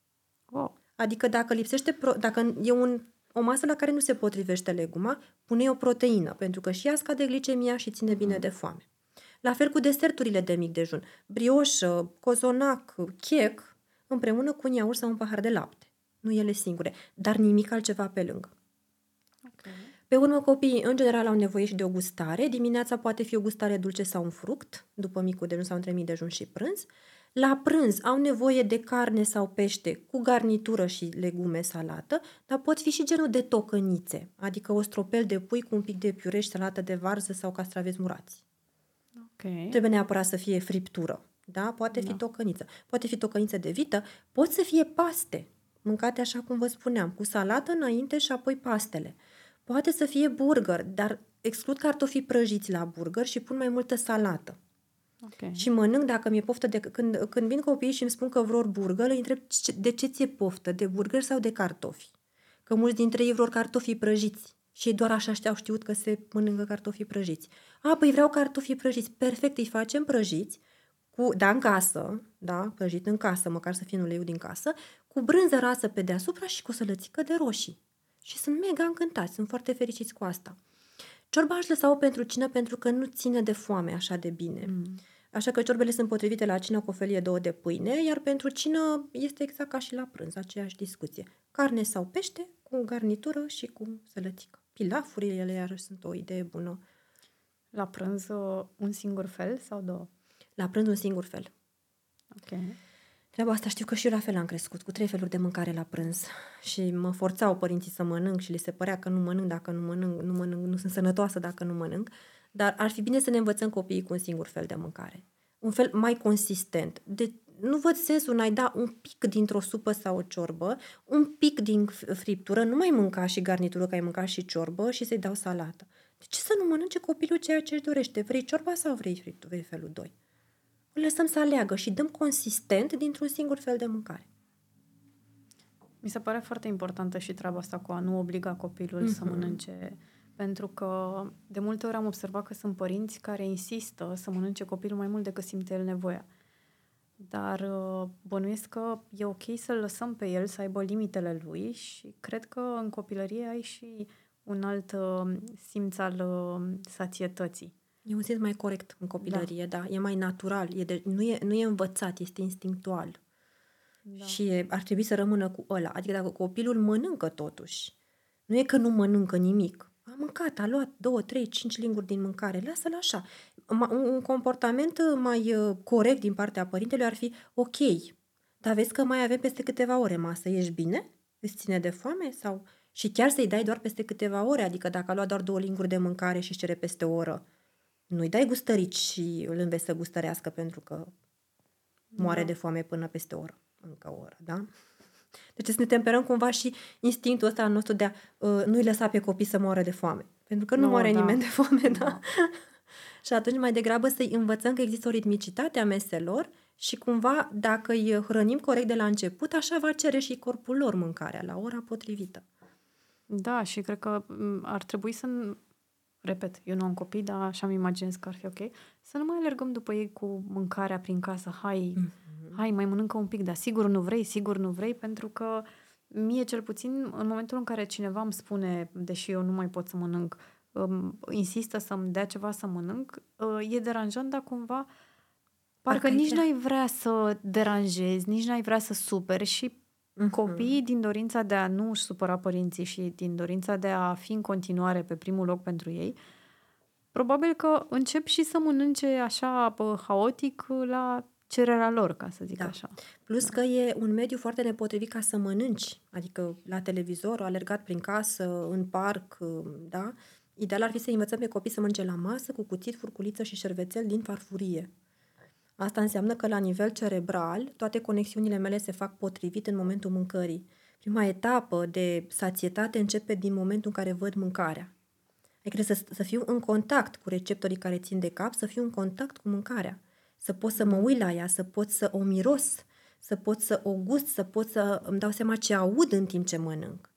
Wow. Adică dacă lipsește, pro- dacă e un, o masă la care nu se potrivește leguma, pune o proteină, pentru că și ea scade glicemia și ține bine mm. de foame. La fel cu deserturile de mic dejun. Brioșă, cozonac, chec, împreună cu un iaurt sau un pahar de lapte. Nu ele singure, dar nimic altceva pe lângă. Okay. Pe urmă, copiii în general au nevoie și de o gustare. Dimineața poate fi o gustare dulce sau un fruct, după micul dejun sau între mic dejun și prânz. La prânz au nevoie de carne sau pește cu garnitură și legume, salată, dar pot fi și genul de tocănițe, adică o stropel de pui cu un pic de piureș, salată de varză sau castraveți murați. Okay. Trebuie neapărat să fie friptură. Da? Poate fi da. tocăniță. Poate fi tocăniță de vită. Pot să fie paste, mâncate așa cum vă spuneam, cu salată înainte și apoi pastele. Poate să fie burger, dar exclud cartofii prăjiți la burger și pun mai multă salată. Okay. Și mănânc dacă mi-e poftă de... Când, când vin copiii și îmi spun că vor burger, îi întreb de ce ți-e poftă, de burger sau de cartofi? Că mulți dintre ei vor cartofii prăjiți. Și ei doar așa au știut că se mănâncă cartofii prăjiți. A, păi vreau cartofii prăjiți. Perfect, îi facem prăjiți, cu, da, în casă, da, prăjit în casă, măcar să fie în uleiul din casă, cu brânză rasă pe deasupra și cu o sălățică de roșii. Și sunt mega încântați, sunt foarte fericiți cu asta. Ciorba aș lăsa-o pentru cină pentru că nu ține de foame așa de bine. Mm. Așa că ciorbele sunt potrivite la cină cu o felie două de pâine, iar pentru cină este exact ca și la prânz, aceeași discuție. Carne sau pește cu garnitură și cu sălățică. Pilafurile, ele iarăși sunt o idee bună. La prânz un singur fel sau două? La prânz un singur fel. Ok. Treaba asta știu că și eu la fel am crescut, cu trei feluri de mâncare la prânz. Și mă forțau părinții să mănânc și li se părea că nu mănânc dacă nu mănânc, nu mănânc, nu sunt sănătoasă dacă nu mănânc. Dar ar fi bine să ne învățăm copiii cu un singur fel de mâncare. Un fel mai consistent. De nu văd sensul în a-i da un pic dintr-o supă sau o ciorbă, un pic din friptură, nu mai mânca și garnitură, că ai mâncat și ciorbă și să-i dau salată. De ce să nu mănânce copilul ceea ce își dorește? Vrei ciorba sau vrei friptură? Vrei felul 2? Îl lăsăm să aleagă și dăm consistent dintr-un singur fel de mâncare. Mi se pare foarte importantă și treaba asta cu a nu obliga copilul mm-hmm. să mhm. mănânce pentru că de multe ori am observat că sunt părinți care insistă să mănânce copilul mai mult decât simte el nevoia. Dar uh, bănuiesc că e ok să-l lăsăm pe el să aibă limitele lui și cred că în copilărie ai și un alt uh, simț al uh, sațietății. E un simț mai corect în copilărie, da. da. E mai natural, e de, nu, e, nu e învățat, este instinctual. Da. Și e, ar trebui să rămână cu ăla. Adică dacă copilul mănâncă totuși, nu e că nu mănâncă nimic. A mâncat, a luat două, trei, cinci linguri din mâncare, lasă-l așa un comportament uh, mai uh, corect din partea părintelui ar fi ok, dar vezi că mai avem peste câteva ore masă, ești bine? Îți ține de foame? Sau... Și chiar să-i dai doar peste câteva ore, adică dacă a luat doar două linguri de mâncare și cere peste o oră, nu-i dai gustărici și îl înveți să gustărească pentru că moare da. de foame până peste o oră, încă o oră, da? Deci să ne temperăm cumva și instinctul ăsta al nostru de a uh, nu-i lăsa pe copii să moară de foame. Pentru că nu, nu moare da. nimeni de foame, da? da. *laughs* Și atunci mai degrabă să-i învățăm că există o ritmicitate a meselor și cumva dacă îi hrănim corect de la început, așa va cere și corpul lor mâncarea la ora potrivită. Da, și cred că ar trebui să repet, eu nu am copii, dar așa mi imaginez că ar fi ok, să nu mai alergăm după ei cu mâncarea prin casă, hai, mm-hmm. Hai, mai mănâncă un pic, dar sigur nu vrei, sigur nu vrei, pentru că mie cel puțin, în momentul în care cineva îmi spune, deși eu nu mai pot să mănânc, um, insistă să-mi dea ceva să mănânc, uh, e deranjant, dar cumva parcă, parcă nici n-ai vrea să deranjezi, nici n-ai vrea să superi și Uh-huh. Copiii, din dorința de a nu își supăra părinții și din dorința de a fi în continuare pe primul loc pentru ei, probabil că încep și să mănânce așa haotic la cererea lor, ca să zic da. așa. Plus da. că e un mediu foarte nepotrivit ca să mănânci, adică la televizor, alergat prin casă, în parc, da? Ideal ar fi să învățăm pe copii să mănânce la masă cu cuțit, furculiță și șervețel din farfurie. Asta înseamnă că la nivel cerebral toate conexiunile mele se fac potrivit în momentul mâncării. Prima etapă de sațietate începe din momentul în care văd mâncarea. Adică trebuie să, să fiu în contact cu receptorii care țin de cap, să fiu în contact cu mâncarea. Să pot să mă uit la ea, să pot să o miros, să pot să o gust, să pot să îmi dau seama ce aud în timp ce mănânc.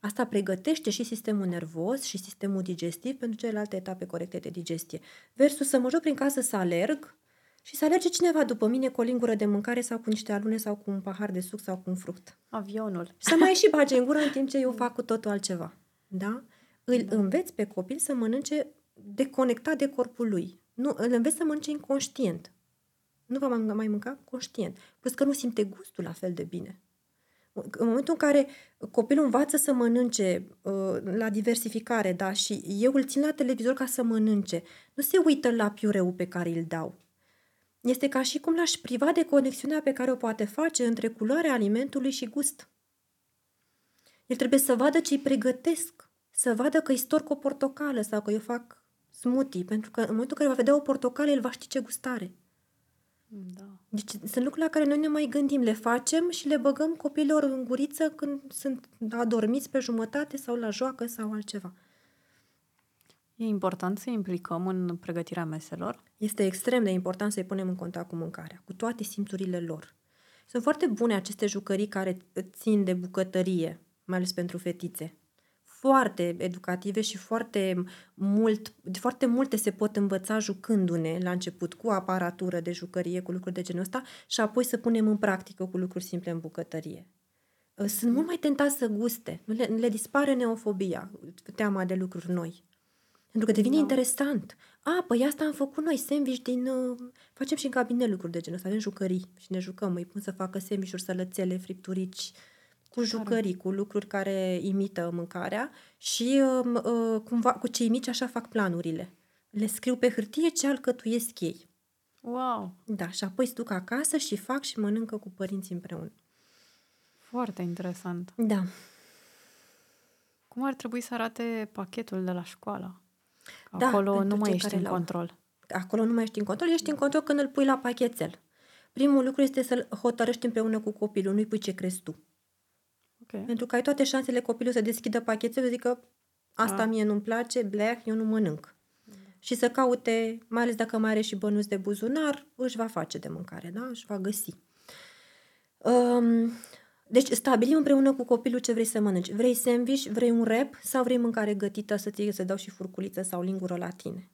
Asta pregătește și sistemul nervos și sistemul digestiv pentru celelalte etape corecte de digestie. Versus să mă joc prin casă să alerg, și să alerge cineva după mine cu o lingură de mâncare sau cu niște alune sau cu un pahar de suc sau cu un fruct. Avionul. Și să mai și *laughs* bage în gură în timp ce eu fac cu totul altceva. Da? Îl da. înveți pe copil să mănânce deconectat de corpul lui. Nu, îl înveți să mănânce inconștient. Nu va mai mânca conștient. Plus că nu simte gustul la fel de bine. În momentul în care copilul învață să mănânce uh, la diversificare, da, și eu îl țin la televizor ca să mănânce, nu se uită la piureu pe care îl dau este ca și cum l-aș priva de conexiunea pe care o poate face între culoarea alimentului și gust. El trebuie să vadă ce îi pregătesc, să vadă că îi storc o portocală sau că eu fac smoothie, pentru că în momentul în care va vedea o portocală, el va ști ce gustare. Da. Deci sunt lucruri la care noi ne mai gândim, le facem și le băgăm copiilor în guriță când sunt adormiți pe jumătate sau la joacă sau altceva. E important să implicăm în pregătirea meselor? Este extrem de important să-i punem în contact cu mâncarea, cu toate simțurile lor. Sunt foarte bune aceste jucării care țin de bucătărie, mai ales pentru fetițe. Foarte educative și foarte, mult, foarte multe se pot învăța jucându-ne la început cu aparatură de jucărie, cu lucruri de genul ăsta și apoi să punem în practică cu lucruri simple în bucătărie. Sunt mult mai tentați să guste. Le, le dispare neofobia, teama de lucruri noi. Pentru că devine da. interesant. A, păi asta am făcut noi, sandwich din... Uh, facem și în cabinet lucruri de genul ăsta, avem jucării și ne jucăm. Îi pun să facă sandwich-uri, sălățele, fripturici, cu jucării, cu lucruri care imită mâncarea și uh, uh, cumva cu cei mici așa fac planurile. Le scriu pe hârtie ce alcătuiesc ei. Wow! Da, și apoi se duc acasă și fac și mănâncă cu părinții împreună. Foarte interesant. Da. Cum ar trebui să arate pachetul de la școală? Da, Acolo nu mai ești în control. Acolo nu mai ești în control, ești în control când îl pui la pachetel. Primul lucru este să-l hotărăști împreună cu copilul, nu-i pui ce crezi tu. Okay. Pentru că ai toate șansele copilul să deschidă pachetelul, să zică asta A. mie nu-mi place, blech, eu nu mănânc. Mm. Și să caute, mai ales dacă mai are și bănuți de buzunar, își va face de mâncare, da? Își va găsi. Um, deci stabilim împreună cu copilul ce vrei să mănânci. Vrei sandwich, vrei un rep sau vrei mâncare gătită să ți să dau și furculiță sau lingură la tine.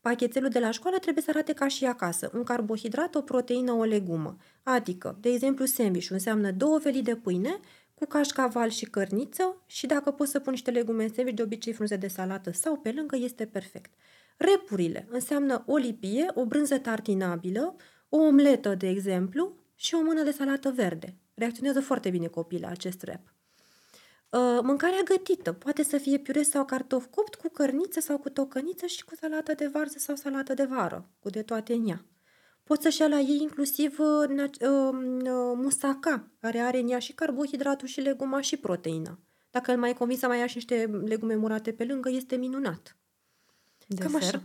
Pachetelul de la școală trebuie să arate ca și acasă. Un carbohidrat, o proteină, o legumă. Adică, de exemplu, sandwich înseamnă două felii de pâine cu cașcaval și cărniță și dacă poți să pun niște legume în sandwich, de obicei frunze de salată sau pe lângă, este perfect. Repurile înseamnă o lipie, o brânză tartinabilă, o omletă, de exemplu, și o mână de salată verde. Reacționează foarte bine copiii la acest rep. Uh, mâncarea gătită poate să fie piure sau cartof copt cu cărniță sau cu tocăniță și cu salată de varză sau salată de vară, cu de toate în ea. Pot să-și ia la ei inclusiv uh, uh, uh, musaca, care are în ea și carbohidratul și leguma și proteina. Dacă îl mai convins să mai ia și niște legume murate pe lângă, este minunat. Desert? Cam așa.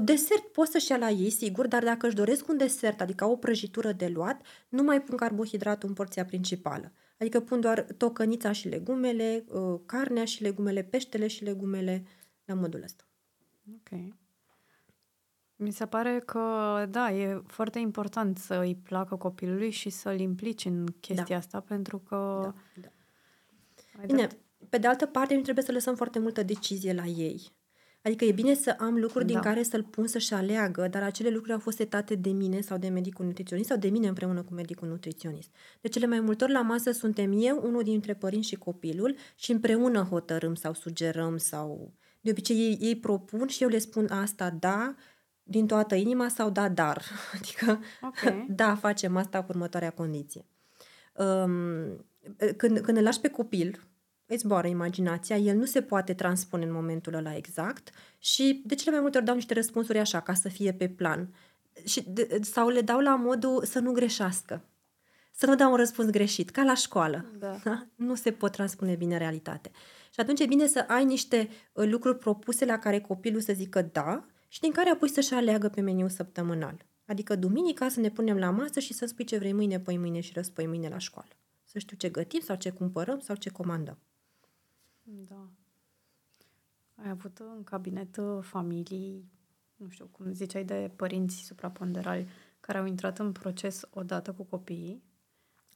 Desert pot să-și ia la ei, sigur, dar dacă își doresc un desert, adică o prăjitură de luat, nu mai pun carbohidratul în porția principală. Adică pun doar tocănița și legumele, uh, carnea și legumele, peștele și legumele, la modul ăsta. Ok. Mi se pare că, da, e foarte important să îi placă copilului și să-l implici în chestia Da. asta, pentru că... Da, da. ai Bine, dat- pe de altă parte, nu trebuie să lăsăm foarte multă decizie la ei. Adică e bine să am lucruri din Da. care să-l pun să-și aleagă, dar acele lucruri au fost setate de mine sau de medicul nutriționist sau de mine împreună cu medicul nutriționist. De cele mai multe ori la masă suntem eu, unul dintre părinți și copilul și împreună hotărâm sau sugerăm sau... De obicei ei, ei propun și eu le spun asta da, din toată inima sau da, dar. *laughs* Adică Ok. *laughs* da, facem asta cu următoarea condiție. Um, când, când îl lași pe copil, îți zboară imaginația, el nu se poate transpune în momentul ăla exact și de cele mai multe ori dau niște răspunsuri așa, ca să fie pe plan. Și de, sau le dau la modul să nu greșească. Să nu dau un răspuns greșit, ca la școală. Da. Da? *laughs* Nu se pot transpune bine în realitate. Și atunci e bine să ai niște uh, lucruri propuse la care copilul să zică da și din care apoi să-și aleagă pe meniu săptămânal. Adică duminica să ne punem la masă și să spui ce vrei mâine, păi mâine și răspoi mâine la școală. Să știu ce gătim sau ce cumpărăm sau ce comandăm. Da. Ai avut în cabinet uh, familii, nu știu, cum ziceai, de părinți supraponderali care au intrat în proces odată cu copiii?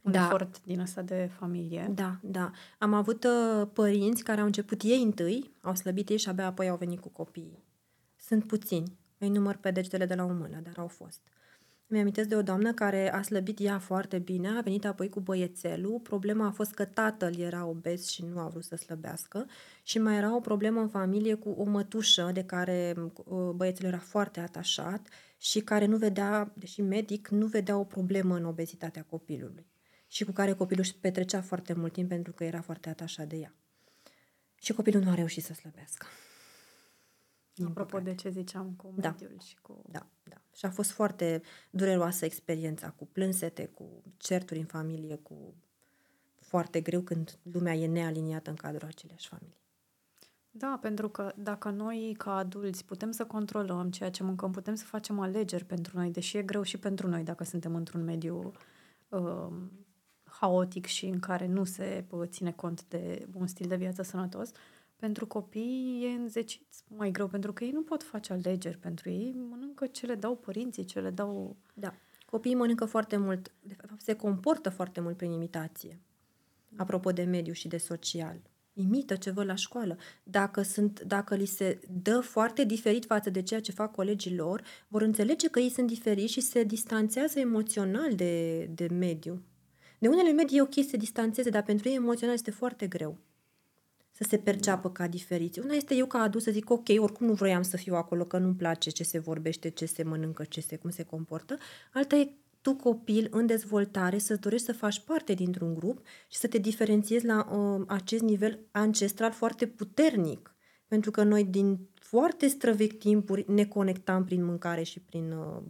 Un Da. efort din ăsta de familie? Da, da. Am avut uh, părinți care au început ei întâi, au slăbit ei și abia apoi au venit cu copiii. Sunt puțini, îi număr pe degetele de la o mână, dar au fost. Îmi amintesc de o doamnă care a slăbit ea foarte bine, a venit apoi cu băiețelul. Problema a fost că tatăl era obez și nu a vrut să slăbească și mai era o problemă în familie cu o mătușă de care uh, băiețelul era foarte atașat și care nu vedea, deși medic, nu vedea o problemă în obezitatea copilului și cu care copilul își petrecea foarte mult timp pentru că era foarte atașat de ea. Și copilul nu a reușit să slăbească. Din Apropo păcate. de ce ziceam cu Da. mediul și cu... Da, da. Și a fost foarte dureroasă experiența cu plânsete, cu certuri în familie, cu foarte greu când lumea e nealiniată în cadrul aceleași familii. Da, pentru că dacă noi, ca adulți, putem să controlăm ceea ce mâncăm, putem să facem alegeri pentru noi, deși e greu și pentru noi dacă suntem într-un mediu uh, haotic și în care nu se uh, ține cont de un stil de viață sănătos, pentru copii e înzecit mai greu, pentru că ei nu pot face alegeri pentru ei, mănâncă ce le dau părinții, ce le dau... Da. Copiii mănâncă foarte mult, de fapt se comportă foarte mult prin imitație. Apropo de mediu și de social. Imită ce văd la școală. Dacă, sunt, dacă li se dă foarte diferit față de ceea ce fac colegii lor, vor înțelege că ei sunt diferiți și se distanțează emoțional de, de mediu. De unele medii e ok să se distanțeze, dar pentru ei emoțional este foarte greu să se perceapă ca diferiți. Una este eu ca adus să zic, ok, oricum nu vroiam să fiu acolo, că nu-mi place ce se vorbește, ce se mănâncă, ce se, cum se comportă. Alta e tu, copil, în dezvoltare, să dorești să faci parte dintr-un grup și să te diferențiezi la uh, acest nivel ancestral foarte puternic. Pentru că noi, din foarte străvechi timpuri, ne conectam prin mâncare și prin uh,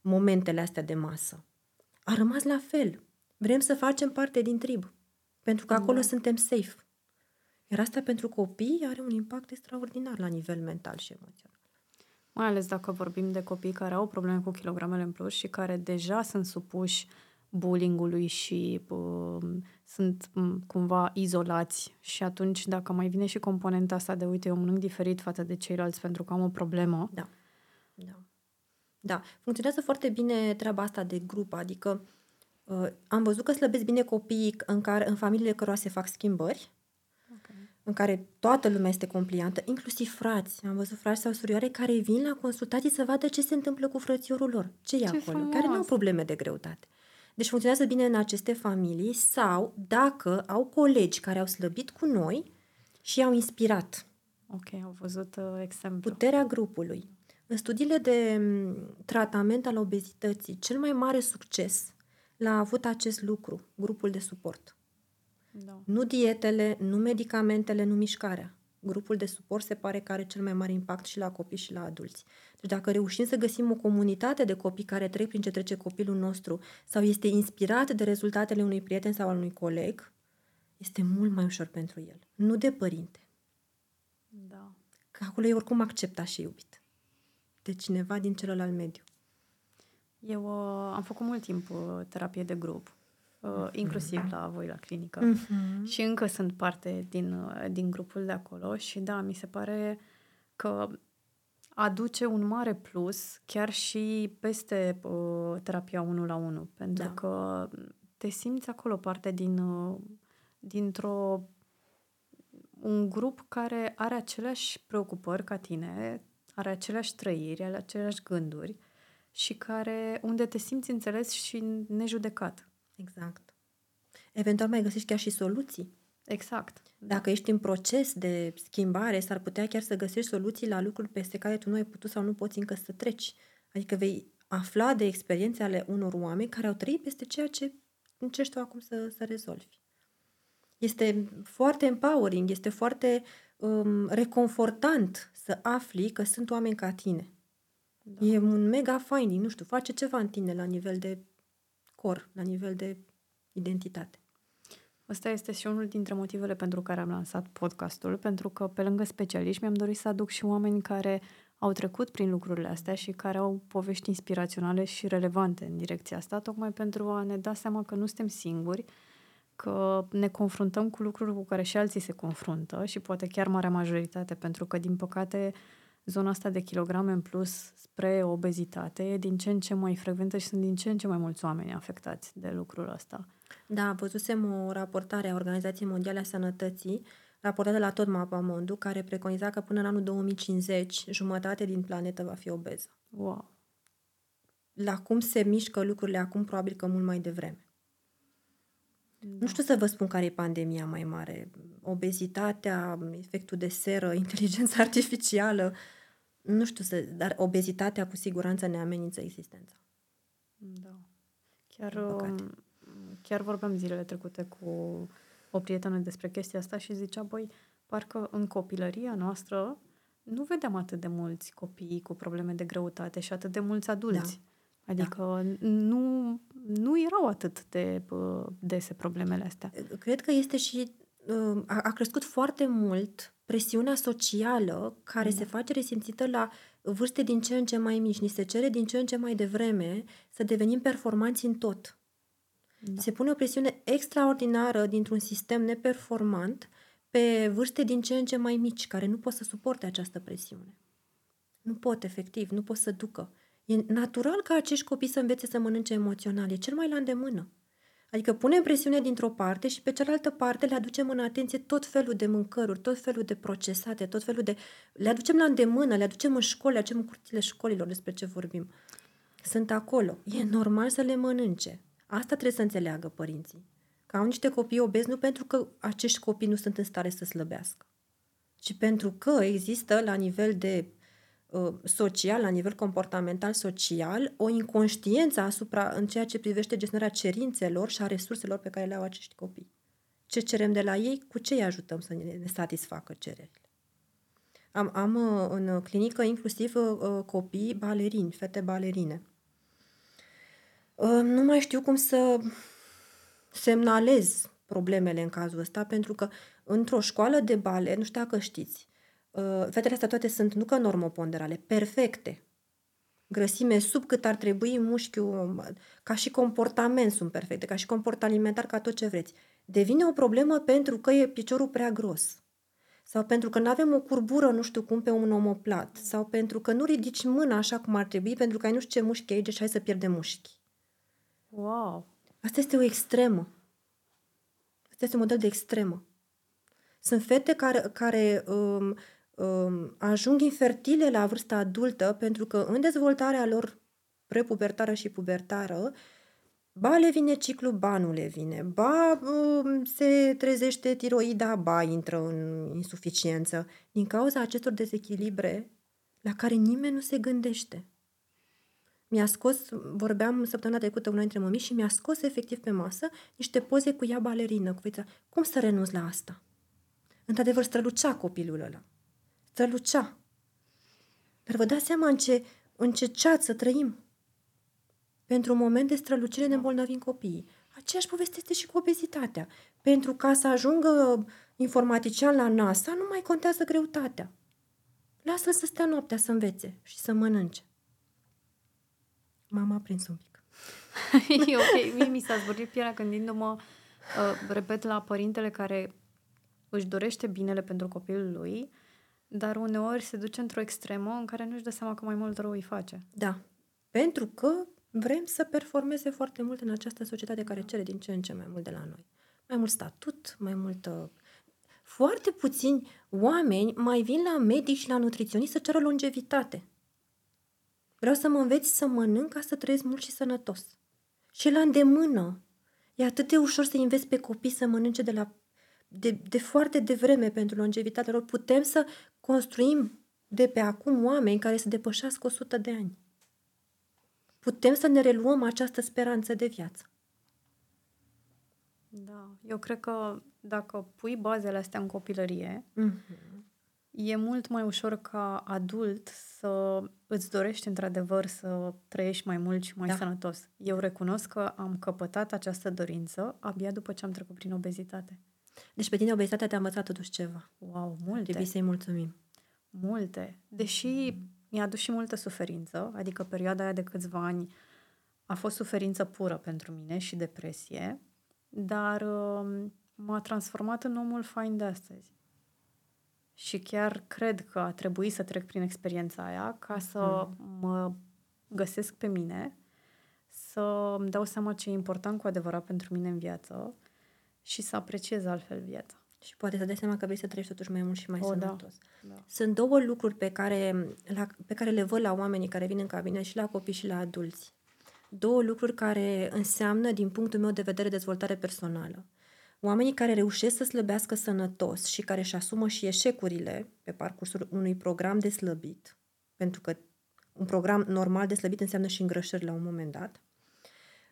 momentele astea de masă. A rămas la fel. Vrem să facem parte din trib. Pentru că acolo Da. suntem safe. Iar asta pentru copii are un impact extraordinar la nivel mental și emoțional. Mai ales dacă vorbim de copii care au probleme cu kilogramele în plus și care deja sunt supuși bullyingului și uh, sunt um, cumva izolați și atunci dacă mai vine și componenta asta de uite, eu mănânc diferit față de ceilalți pentru că am o problemă, Da. Da. Da. Funcționează foarte bine treaba asta de grup, adică uh, am văzut că slăbesc bine copiii în, care, în familiile cărora se fac schimbări, în care toată lumea este compliantă, inclusiv frați. Am văzut frați sau surioare care vin la consultații să vadă ce se întâmplă cu frățiorul lor, ce e Ce acolo, frumos! care nu au probleme de greutate. Deci funcționează bine în aceste familii sau dacă au colegi care au slăbit cu noi și i-au inspirat. ok, au văzut uh, exemplu. Puterea grupului. În studiile de m, tratament al obezității, cel mai mare succes l-a avut acest lucru, grupul de suport. Da. Nu dietele, nu medicamentele, nu mișcarea. Grupul de suport se pare că are cel mai mare impact și la copii și la adulți. Deci dacă reușim să găsim o comunitate de copii care trec prin ce trece copilul nostru sau este inspirat de rezultatele unui prieten sau al unui coleg, este mult mai ușor pentru el. Nu de părinte. da. Că acolo e oricum acceptat și iubit. De cineva din celălalt mediu. Eu uh, am făcut mult timp uh, terapie de grup, uh, inclusiv la voi la clinică. Mm-hmm. Și încă sunt parte din, uh, din grupul de acolo și da, mi se pare că aduce un mare plus chiar și peste uh, terapia 1 la 1, pentru da. că te simți acolo parte din, uh, dintr-o un grup care are aceleași preocupări ca tine, are aceleași trăiri, are aceleași gânduri și care, unde te simți înțeles și nejudecat. Exact. Eventual mai găsești chiar și soluții. Exact. Dacă ești în proces de schimbare, s-ar putea chiar să găsești soluții la lucruri peste care tu nu ai putut sau nu poți încă să treci. Adică vei afla de experiențe ale unor oameni care au trăit peste ceea ce încerci tu acum să, să rezolvi. Este foarte empowering, este foarte um, reconfortant să afli că sunt oameni ca tine. Da. E un mega finding, nu știu, face ceva în tine la nivel de cor, la nivel de identitate. Ăsta este și unul dintre motivele pentru care am lansat podcastul, pentru că pe lângă specialiști mi-am dorit să aduc și oameni care au trecut prin lucrurile astea și care au povești inspiraționale și relevante în direcția asta, tocmai pentru a ne da seama că nu suntem singuri, că ne confruntăm cu lucruri cu care și alții se confruntă și poate chiar marea majoritate, pentru că, din păcate, zona asta de kilograme în plus spre obezitate e din ce în ce mai frecventă și sunt din ce în ce mai mulți oameni afectați de lucrul ăsta. Da, văzusem o raportare a Organizației Mondiale a Sănătății, raportată la tot Mapamondu, care preconiza că până în anul 2050 jumătate din planetă va fi obeză. Wow! La cum se mișcă lucrurile acum, probabil că mult mai devreme. Da. Nu știu să vă spun care e pandemia mai mare. Obezitatea, efectul de seră, *laughs* inteligența artificială. Nu știu să... Dar obezitatea cu siguranță ne amenință existența. Da. Chiar, um, chiar vorbeam zilele trecute cu o prietenă despre chestia asta și zicea, băi, parcă în copilăria noastră nu vedeam atât de mulți copii cu probleme de greutate și atât de mulți adulți. Da. Adică da. nu, nu erau atât de dese problemele astea. Cred că este și uh, a, a crescut foarte mult presiunea socială care da. se face resimțită la vârste din ce în ce mai mici. Ni se cere din ce în ce mai devreme să devenim performanți în tot. Da. Se pune o presiune extraordinară dintr-un sistem neperformant pe vârste din ce în ce mai mici, care nu pot să suporte această presiune. Nu pot, efectiv, nu pot să ducă. E natural ca acești copii să învețe să mănânce emoțional. E cel mai la îndemână. Adică punem presiune dintr-o parte și pe cealaltă parte le aducem în atenție tot felul de mâncăruri, tot felul de procesate, tot felul de... Le aducem la îndemână, le aducem în școli, le aducem în curțile școlilor despre ce vorbim. Sunt acolo. E normal să le mănânce. Asta trebuie să înțeleagă părinții. Că au niște copii obezi nu pentru că acești copii nu sunt în stare să slăbească, ci pentru că există la nivel de uh, social, la nivel comportamental social, o inconștiență asupra în ceea ce privește gestionarea cerințelor și a resurselor pe care le au acești copii. Ce cerem de la ei, cu ce îi ajutăm să ne satisfacă cererile. Am, am uh, în clinică inclusiv uh, copii balerini, fete balerine. Nu mai știu cum să semnalez problemele în cazul ăsta, pentru că într-o școală de balet, nu știu dacă știți, uh, fetele astea toate sunt nu că normoponderale, perfecte. Grăsime sub cât ar trebui, mușchiul, ca și comportament sunt perfecte, ca și comport alimentar, ca tot ce vreți. Devine o problemă pentru că e piciorul prea gros. Sau pentru că nu avem o curbură, nu știu cum, pe un omoplat. Sau pentru că nu ridici mâna așa cum ar trebui, pentru că ai nu știu ce mușchi aici și hai să pierdem mușchi. Wow! Asta este o extremă. Asta este un model de extremă. Sunt fete care, care um, um, ajung infertile la vârsta adultă pentru că în dezvoltarea lor prepubertară și pubertară, ba le vine ciclu, ba nu le vine, ba um, se trezește tiroida, ba intră în insuficiență, din cauza acestor dezechilibre la care nimeni nu se gândește mi-a scos, vorbeam săptămâna trecută una dintre mămici și mi-a scos efectiv pe masă niște poze cu ea balerină, cu fetița. Cum să renunț la asta? Într-adevăr, strălucea copilul ăla. Strălucea. Dar vă dați seama în ce, în ce ceață trăim. Pentru un moment de strălucire ne îmbolnăvim copiii. Aceeași poveste este și cu obezitatea. Pentru ca să ajungă informatician la NASA, nu mai contează greutatea. Lasă-l să stea noaptea să învețe și să mănânce. M-am aprins un pic. *laughs* e ok. Mie mi s-a zburit pielea gândindu-mă, uh, repet, la părintele care își dorește binele pentru copilul lui, Dar uneori se duce într-o extremă în care nu-și dă seama că mai mult rău îi face. Da. Pentru că vrem să performeze foarte mult în această societate care cere din ce în ce mai mult de la noi. Mai mult statut, mai multă... Foarte puțini oameni mai vin la medic și la nutriționist să ceră longevitate. Vreau să mă înveți să mănânc ca să trăiesc mult și sănătos. Și la îndemână. E atât de ușor să investi pe copii să mănânce de, la, de, de foarte devreme pentru longevitatea lor. Putem să construim de pe acum oameni care să depășească 100 de ani. Putem să ne reluăm această speranță de viață. Da, eu cred că dacă pui bazele astea în copilărie, mm-hmm. e mult mai ușor ca adult să îți dorești într-adevăr să trăiești mai mult și mai da. sănătos. Eu recunosc că am căpătat această dorință abia după ce am trecut prin obezitate. Deci pe tine obezitatea te-a învățat totuși ceva. Wow, multe. Trebuie să-i mulțumim. Multe. Deși mi-a adus și multă suferință, adică perioada aia de câțiva ani a fost suferință pură pentru mine și depresie, dar uh, m-a transformat în omul fain de astăzi. Și chiar cred că a trebuit să trec prin experiența aia ca să mm. mă găsesc pe mine, să îmi dau seama ce e important cu adevărat pentru mine în viață și să apreciez altfel viața. Și poate să dai seama că vrei să trăiești totuși mai mult și mai o, da. sănătos. Da, da. Sunt două lucruri pe care, la, pe care le văd la oamenii care vin în cabinet și la copii și la adulți. Două lucruri care înseamnă, din punctul meu de vedere, dezvoltare personală. Oamenii care reușesc să slăbească sănătos și care își asumă și eșecurile pe parcursul unui program de slăbit, pentru că un program normal de slăbit înseamnă și îngrășări la un moment dat,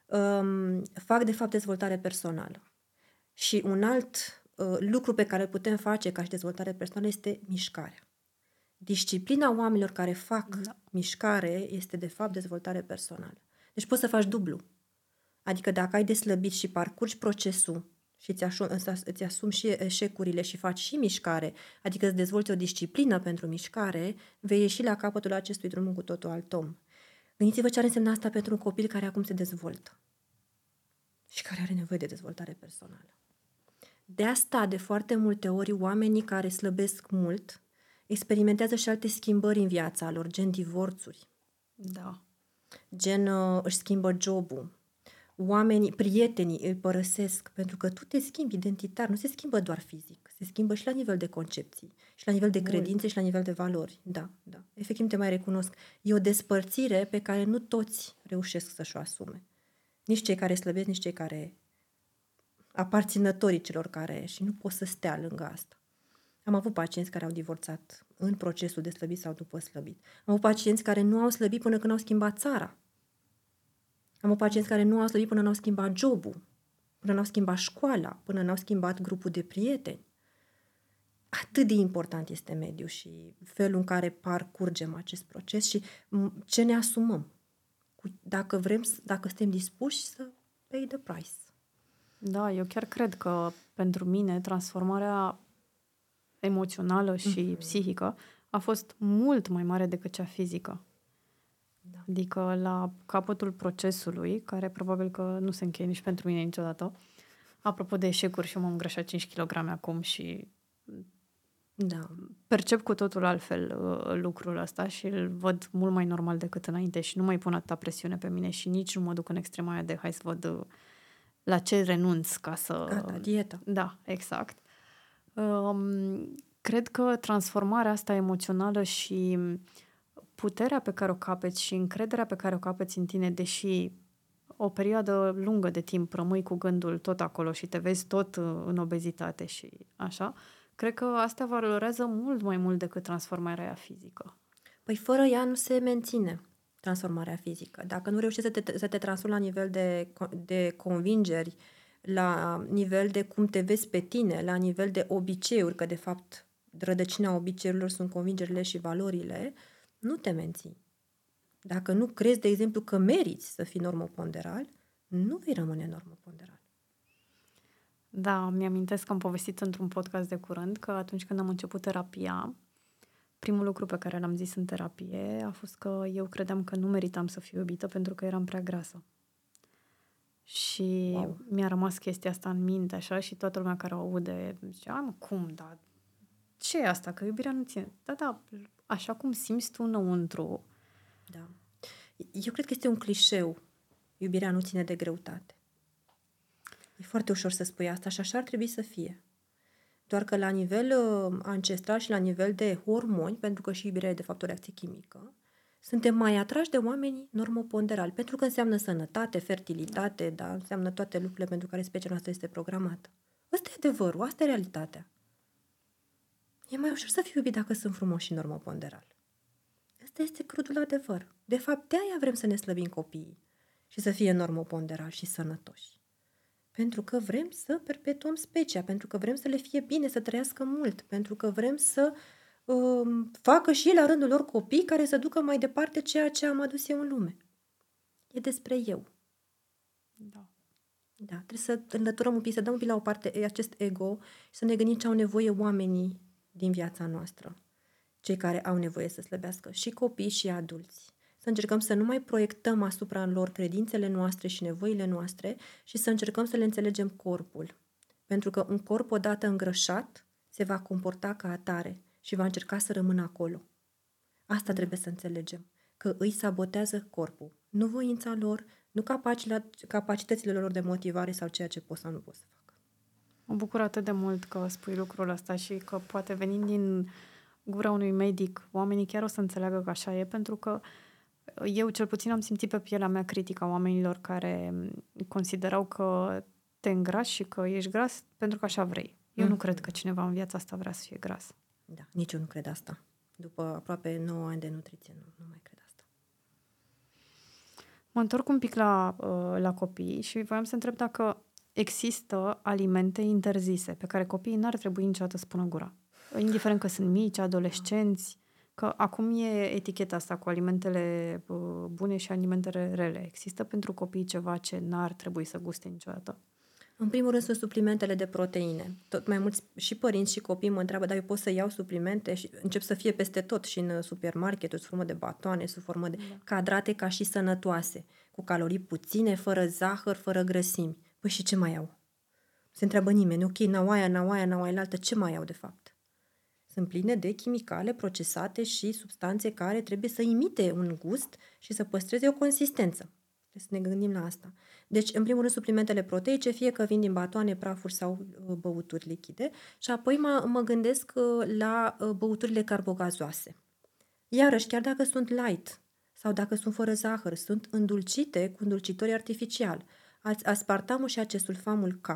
um, fac de fapt dezvoltare personală. Și un alt uh, lucru pe care îl putem face ca și dezvoltare personală este mișcarea. Disciplina oamenilor care fac da. mișcare este de fapt dezvoltare personală. Deci poți să faci dublu. Adică dacă ai de slăbit și parcurgi procesul și îți asumi, îți asumi și eșecurile și faci și mișcare, adică îți dezvolți o disciplină pentru mișcare, vei ieși la capătul acestui drum cu totul alt om. Gândiți-vă ce ar însemna asta pentru un copil care acum se dezvoltă și care are nevoie de dezvoltare personală. De asta, de foarte multe ori, oamenii care slăbesc mult experimentează și alte schimbări în viața lor, gen divorțuri. Da. Gen uh, își schimbă jobul. Oamenii, prietenii îl părăsesc pentru că tu te schimbi identitar, nu se schimbă doar fizic, se schimbă și la nivel de concepții, și la nivel de credințe, Mult. și la nivel de valori. Da, da. Efectiv te mai recunosc. E o despărțire pe care nu toți reușesc să-și o asume. Nici cei care slăbesc, nici cei care aparținătorii celor care și nu pot să stea lângă asta. Am avut pacienți care au divorțat în procesul de slăbit sau după slăbit. Am avut pacienți care nu au slăbit până când au schimbat țara. Am avut pacienți care nu au slăbit până n-au schimbat jobul, până n-au schimbat școala, până n-au schimbat grupul de prieteni. Atât de important este mediul și felul în care parcurgem acest proces și ce ne asumăm. Dacă vrem, dacă suntem dispuși să pay the price. Da, eu chiar cred că pentru mine transformarea emoțională și mm-hmm. psihică a fost mult mai mare decât cea fizică. Da. Adică la capătul procesului, care probabil că nu se încheie nici pentru mine niciodată, apropo de eșecuri și m-am îngrășat 5 kg acum și da. percep cu totul altfel uh, lucrul ăsta și îl văd mult mai normal decât înainte și nu mai pun atâta presiune pe mine și nici nu mă duc în extrema aia de hai să văd uh, la ce renunț ca să... Gata, dieta. Da, exact. Um, cred că transformarea asta emoțională și puterea pe care o capeți și încrederea pe care o capeți în tine, deși o perioadă lungă de timp rămâi cu gândul tot acolo și te vezi tot uh, în obezitate și așa, cred că asta valorează mult mai mult decât transformarea aia fizică. Păi fără ea nu se menține transformarea fizică. Dacă nu reușești să te, să te transformi la nivel de, de convingeri, la nivel de cum te vezi pe tine, la nivel de obiceiuri, că de fapt rădăcina obiceiurilor sunt convingerile și valorile, nu te menții. Dacă nu crezi, de exemplu, că meriți să fii normoponderal, nu vei rămâne normoponderal. Da, mi-amintesc că am povestit într-un podcast de curând că atunci când am început terapia, primul lucru pe care l-am zis în terapie a fost că eu credeam că nu meritam să fiu iubită pentru că eram prea grasă. Și wow. mi-a rămas chestia asta în minte așa și toată lumea care o aude zicea, cum, da, ce e asta? Că iubirea nu ține. Da, da, așa cum simți tu înăuntru. Da. Eu cred că este un clișeu. Iubirea nu ține de greutate. E foarte ușor să spui asta și așa ar trebui să fie. Doar că la nivel uh, ancestral și la nivel de hormoni, pentru că și iubirea e de fapt o reacție chimică, suntem mai atrași de oamenii normoponderali, pentru că înseamnă sănătate, fertilitate, da, înseamnă toate lucrurile pentru care specia noastră este programată. Ăsta e adevărul, asta e realitatea. E mai ușor să fiu iubit dacă sunt frumos și normoponderal. Asta este crudul adevăr. De fapt, de aia vrem să ne slăbim copiii și să fie normoponderal și sănătoși. Pentru că vrem să perpetuăm specia, pentru că vrem să le fie bine, să trăiască mult, pentru că vrem să uh, facă și ei la rândul lor copii care să ducă mai departe ceea ce am adus eu în lume. E despre eu. Da. Da, trebuie să înlăturăm un pic, să dăm un pic la o parte acest ego și să ne gândim ce au nevoie oamenii din viața noastră. Cei care au nevoie să slăbească și copii și adulți să încercăm să nu mai proiectăm asupra lor credințele noastre și nevoile noastre și să încercăm să le înțelegem corpul. Pentru că un corp odată îngrășat se va comporta ca atare și va încerca să rămână acolo. Asta trebuie să înțelegem, că îi sabotează corpul, nu voința lor, nu capacitățile lor de motivare sau ceea ce pot sau nu pot să facă. Mă bucur atât de mult că spui lucrul ăsta și că poate venind din gura unui medic, oamenii chiar o să înțeleagă că așa e, pentru că uh, eu cel puțin am simțit pe pielea mea critica oamenilor care considerau că te îngrași și că ești gras pentru că așa vrei. Eu mm. nu cred că cineva în viața asta vrea să fie gras. Da, nici eu nu cred asta. După aproape 9 ani de nutriție, nu, nu mai cred asta. Mă întorc un pic la, uh, la copii și voiam să întreb dacă există alimente interzise pe care copiii n-ar trebui niciodată să spună gura. Indiferent că sunt mici, adolescenți, Că acum e eticheta asta cu alimentele bune și alimentele rele. Există pentru copii ceva ce n-ar trebui să guste niciodată? În primul rând sunt suplimentele de proteine. Tot mai mulți și părinți și copii mă întreabă, dar eu pot să iau suplimente și încep să fie peste tot și în supermarket, sub formă de batoane, sub formă de da. cadrate ca și sănătoase, cu calorii puține, fără zahăr, fără grăsimi. Păi și ce mai au? Se întreabă nimeni, ok, naoaia, naoaia, naoaia, altă, ce mai au de fapt? Sunt pline de chimicale procesate și substanțe care trebuie să imite un gust și să păstreze o consistență. Trebuie să ne gândim la asta. Deci, în primul rând, suplimentele proteice, fie că vin din batoane, prafuri sau uh, băuturi lichide, și apoi mă, mă gândesc uh, la uh, băuturile carbogazoase. Iarăși, chiar dacă sunt light sau dacă sunt fără zahăr, sunt îndulcite cu îndulcitori artificial. Aspartamul și acesulfamul K,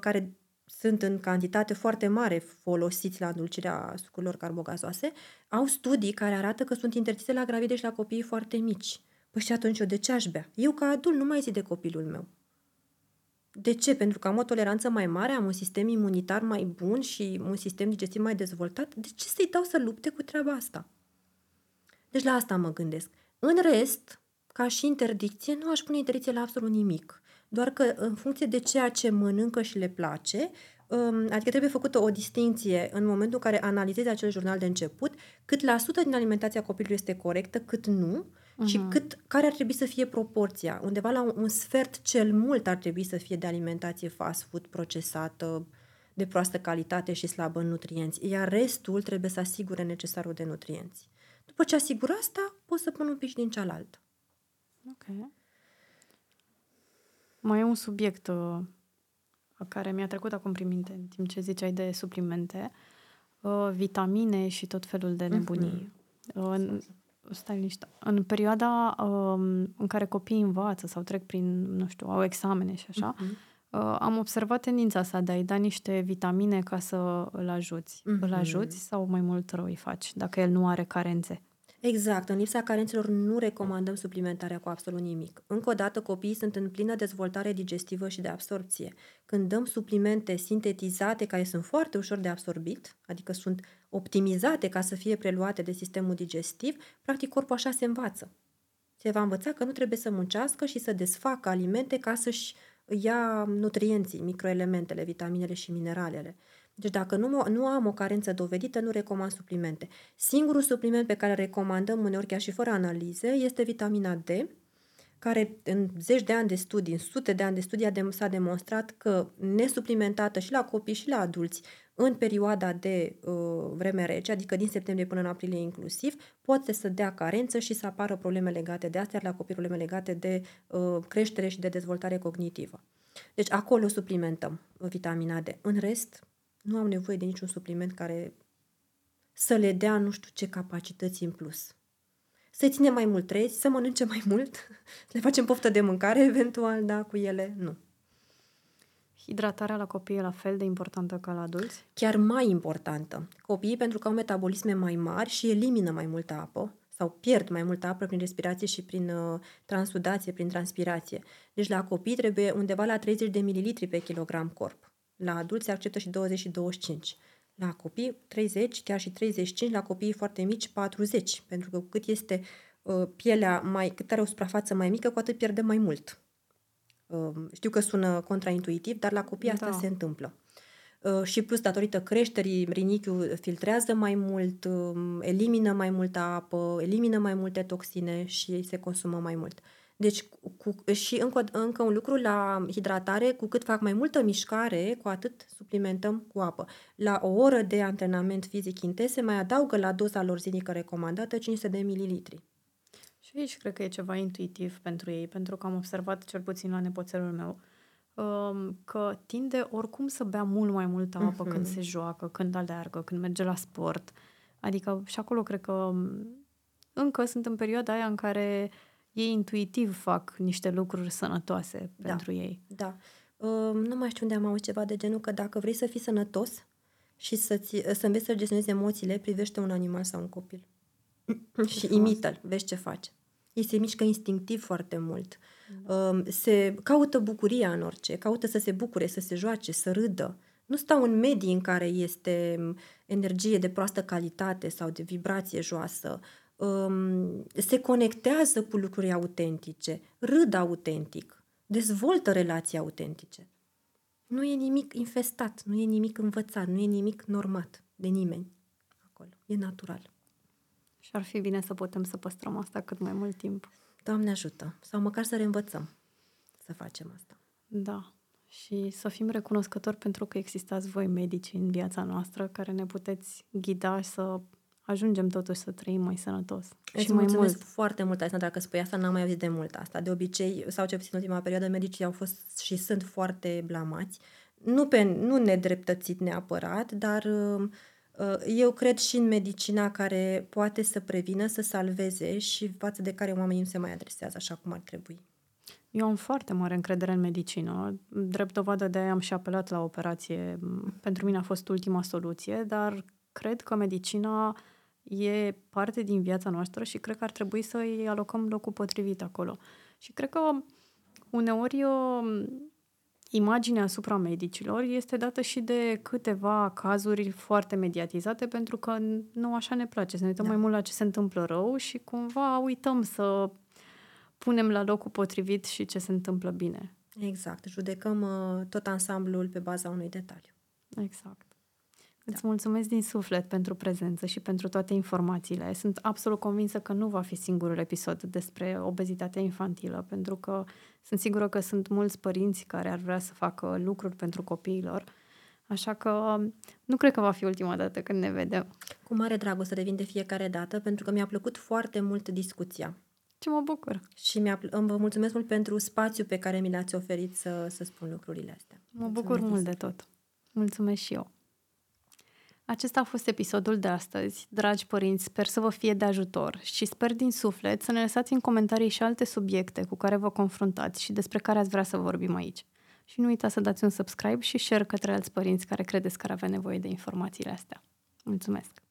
care sunt în cantitate foarte mare folosiți la îndulcirea sucurilor carbogazoase, au studii care arată că sunt interzise la gravide și la copiii foarte mici. Păi și atunci eu de ce aș bea? Eu ca adult nu mai zi de copilul meu. De ce? Pentru că am o toleranță mai mare, am un sistem imunitar mai bun și un sistem digestiv mai dezvoltat. De ce să-i dau să lupte cu treaba asta? Deci la asta mă gândesc. În rest, ca și interdicție, nu aș pune interdicție la absolut nimic doar că în funcție de ceea ce mănâncă și le place, um, adică trebuie făcută o distinție în momentul în care analizezi acel jurnal de început, cât la sută din alimentația copilului este corectă, cât nu, uh-huh. și cât, care ar trebui să fie proporția. Undeva la un, un sfert cel mult ar trebui să fie de alimentație fast food procesată, de proastă calitate și slabă în nutrienți, iar restul trebuie să asigure necesarul de nutrienți. După ce asigur asta, poți să pun un pic din cealaltă. Ok. Mai e un subiect uh, care mi-a trecut acum prin minte în timp ce ziceai de suplimente, uh, vitamine și tot felul de nebunii. Mm-hmm. Uh, în, stai liniște. În perioada uh, în care copiii învață sau trec prin, nu știu, au examene și așa, mm-hmm. uh, am observat tendința asta de a-i da niște vitamine ca să îl ajuți. Mm-hmm. Îl ajuți sau mai mult rău îi faci, dacă el nu are carențe? Exact. În lipsa carențelor nu recomandăm suplimentarea cu absolut nimic. Încă o dată, copiii sunt în plină dezvoltare digestivă și de absorpție. Când dăm suplimente sintetizate, care sunt foarte ușor de absorbit, adică sunt optimizate ca să fie preluate de sistemul digestiv, practic corpul așa se învață. Se va învăța că nu trebuie să muncească și să desfacă alimente ca să-și ia nutrienții, microelementele, vitaminele și mineralele. Deci dacă nu, nu am o carență dovedită, nu recomand suplimente. Singurul supliment pe care recomandăm uneori chiar și fără analize este vitamina D, care în zeci de ani de studii, în sute de ani de studii s-a demonstrat că nesuplimentată și la copii și la adulți în perioada de uh, vreme rece, adică din septembrie până în aprilie inclusiv, poate să dea carență și să apară probleme legate de astea, la copii probleme legate de uh, creștere și de dezvoltare cognitivă. Deci acolo suplimentăm vitamina D. În rest, nu au nevoie de niciun supliment care să le dea nu știu ce capacități în plus. Să ține mai mult trezi, să mănânce mai mult, să *laughs* le facem poftă de mâncare *laughs* eventual, da, cu ele, nu. Hidratarea la copii e la fel de importantă ca la adulți? Chiar mai importantă. Copiii, pentru că au metabolisme mai mari și elimină mai multă apă, sau pierd mai multă apă prin respirație și prin uh, transudație, prin transpirație. Deci la copii trebuie undeva la 30 de mililitri pe kilogram corp. La adulți se acceptă și 20 și 25. La copii 30, chiar și 35, la copii foarte mici 40, pentru că cu cât este uh, pielea mai, cât are o suprafață mai mică, cu atât pierde mai mult. Uh, știu că sună contraintuitiv, dar la copii asta da. se întâmplă. Uh, și plus, datorită creșterii, rinichiul filtrează mai mult, uh, elimină mai multă apă, elimină mai multe toxine și se consumă mai mult. Deci, cu, și încă, încă un lucru la hidratare, cu cât fac mai multă mișcare, cu atât suplimentăm cu apă. La o oră de antrenament fizic intens se mai adaugă la doza lor zilnică recomandată 500 de mililitri. Și aici cred că e ceva intuitiv pentru ei, pentru că am observat cel puțin la nepoțelul meu um, că tinde oricum să bea mult mai multă apă uh-huh. când se joacă, când aleargă, când merge la sport. Adică și acolo cred că um, încă sunt în perioada aia în care ei intuitiv fac niște lucruri sănătoase da, pentru ei. Da. Uh, nu mai știu unde am auzit ceva de genul că dacă vrei să fii sănătos și să-ți, să înveți să gestionezi emoțiile, privește un animal sau un copil. și imită-l, vezi ce face. Ei se mișcă instinctiv foarte mult. Da. Se caută bucuria în orice, caută să se bucure, să se joace, să râdă. Nu stau în medii în care este energie de proastă calitate sau de vibrație joasă. Se conectează cu lucruri autentice, râd autentic, dezvoltă relații autentice. Nu e nimic infestat, nu e nimic învățat, nu e nimic normat de nimeni acolo. E natural. Și ar fi bine să putem să păstrăm asta cât mai mult timp. Doamne ajută! Sau măcar să reînvățăm să facem asta. Da. Și să fim recunoscători pentru că existați voi medici în viața noastră care ne puteți ghida și să ajungem totuși să trăim mai sănătos. Îți și mai mult. foarte mult, Alexandra, dacă spui asta, n-am mai auzit de mult asta. De obicei, sau ce puțin în ultima perioadă, medicii au fost și sunt foarte blamați. Nu, pe, nu nedreptățit neapărat, dar uh, Uh, eu cred și în medicina care poate să prevină, să salveze și față de care oamenii nu se mai adresează așa cum ar trebui. Eu am foarte mare încredere în medicină. Drept dovadă de aia am și apelat la operație. Pentru mine a fost ultima soluție, dar cred că medicina e parte din viața noastră și cred că ar trebui să îi alocăm locul potrivit acolo. Și cred că uneori eu imaginea asupra medicilor este dată și de câteva cazuri foarte mediatizate, pentru că nu așa ne place, să ne uităm da. mai mult la ce se întâmplă rău și cumva uităm să punem la locul potrivit și ce se întâmplă bine. Exact, judecăm uh, tot ansamblul pe baza unui detaliu. Exact. Îți da. mulțumesc din suflet pentru prezență și pentru toate informațiile. Sunt absolut convinsă că nu va fi singurul episod despre obezitatea infantilă, pentru că sunt sigură că sunt mulți părinți care ar vrea să facă lucruri pentru copiilor. Așa că nu cred că va fi ultima dată când ne vedem. Cu mare drag o să revin de fiecare dată, pentru că mi-a plăcut foarte mult discuția. Ce mă bucur! Și mi-a, vă mulțumesc mult pentru spațiu pe care mi l-ați oferit să, să spun lucrurile astea. Mă mulțumesc bucur mult de tot. Mulțumesc și eu. Acesta a fost episodul de astăzi. Dragi părinți, sper să vă fie de ajutor și sper din suflet să ne lăsați în comentarii și alte subiecte cu care vă confruntați și despre care ați vrea să vorbim aici. Și nu uitați să dați un subscribe și share către alți părinți care credeți că ar avea nevoie de informațiile astea. Mulțumesc!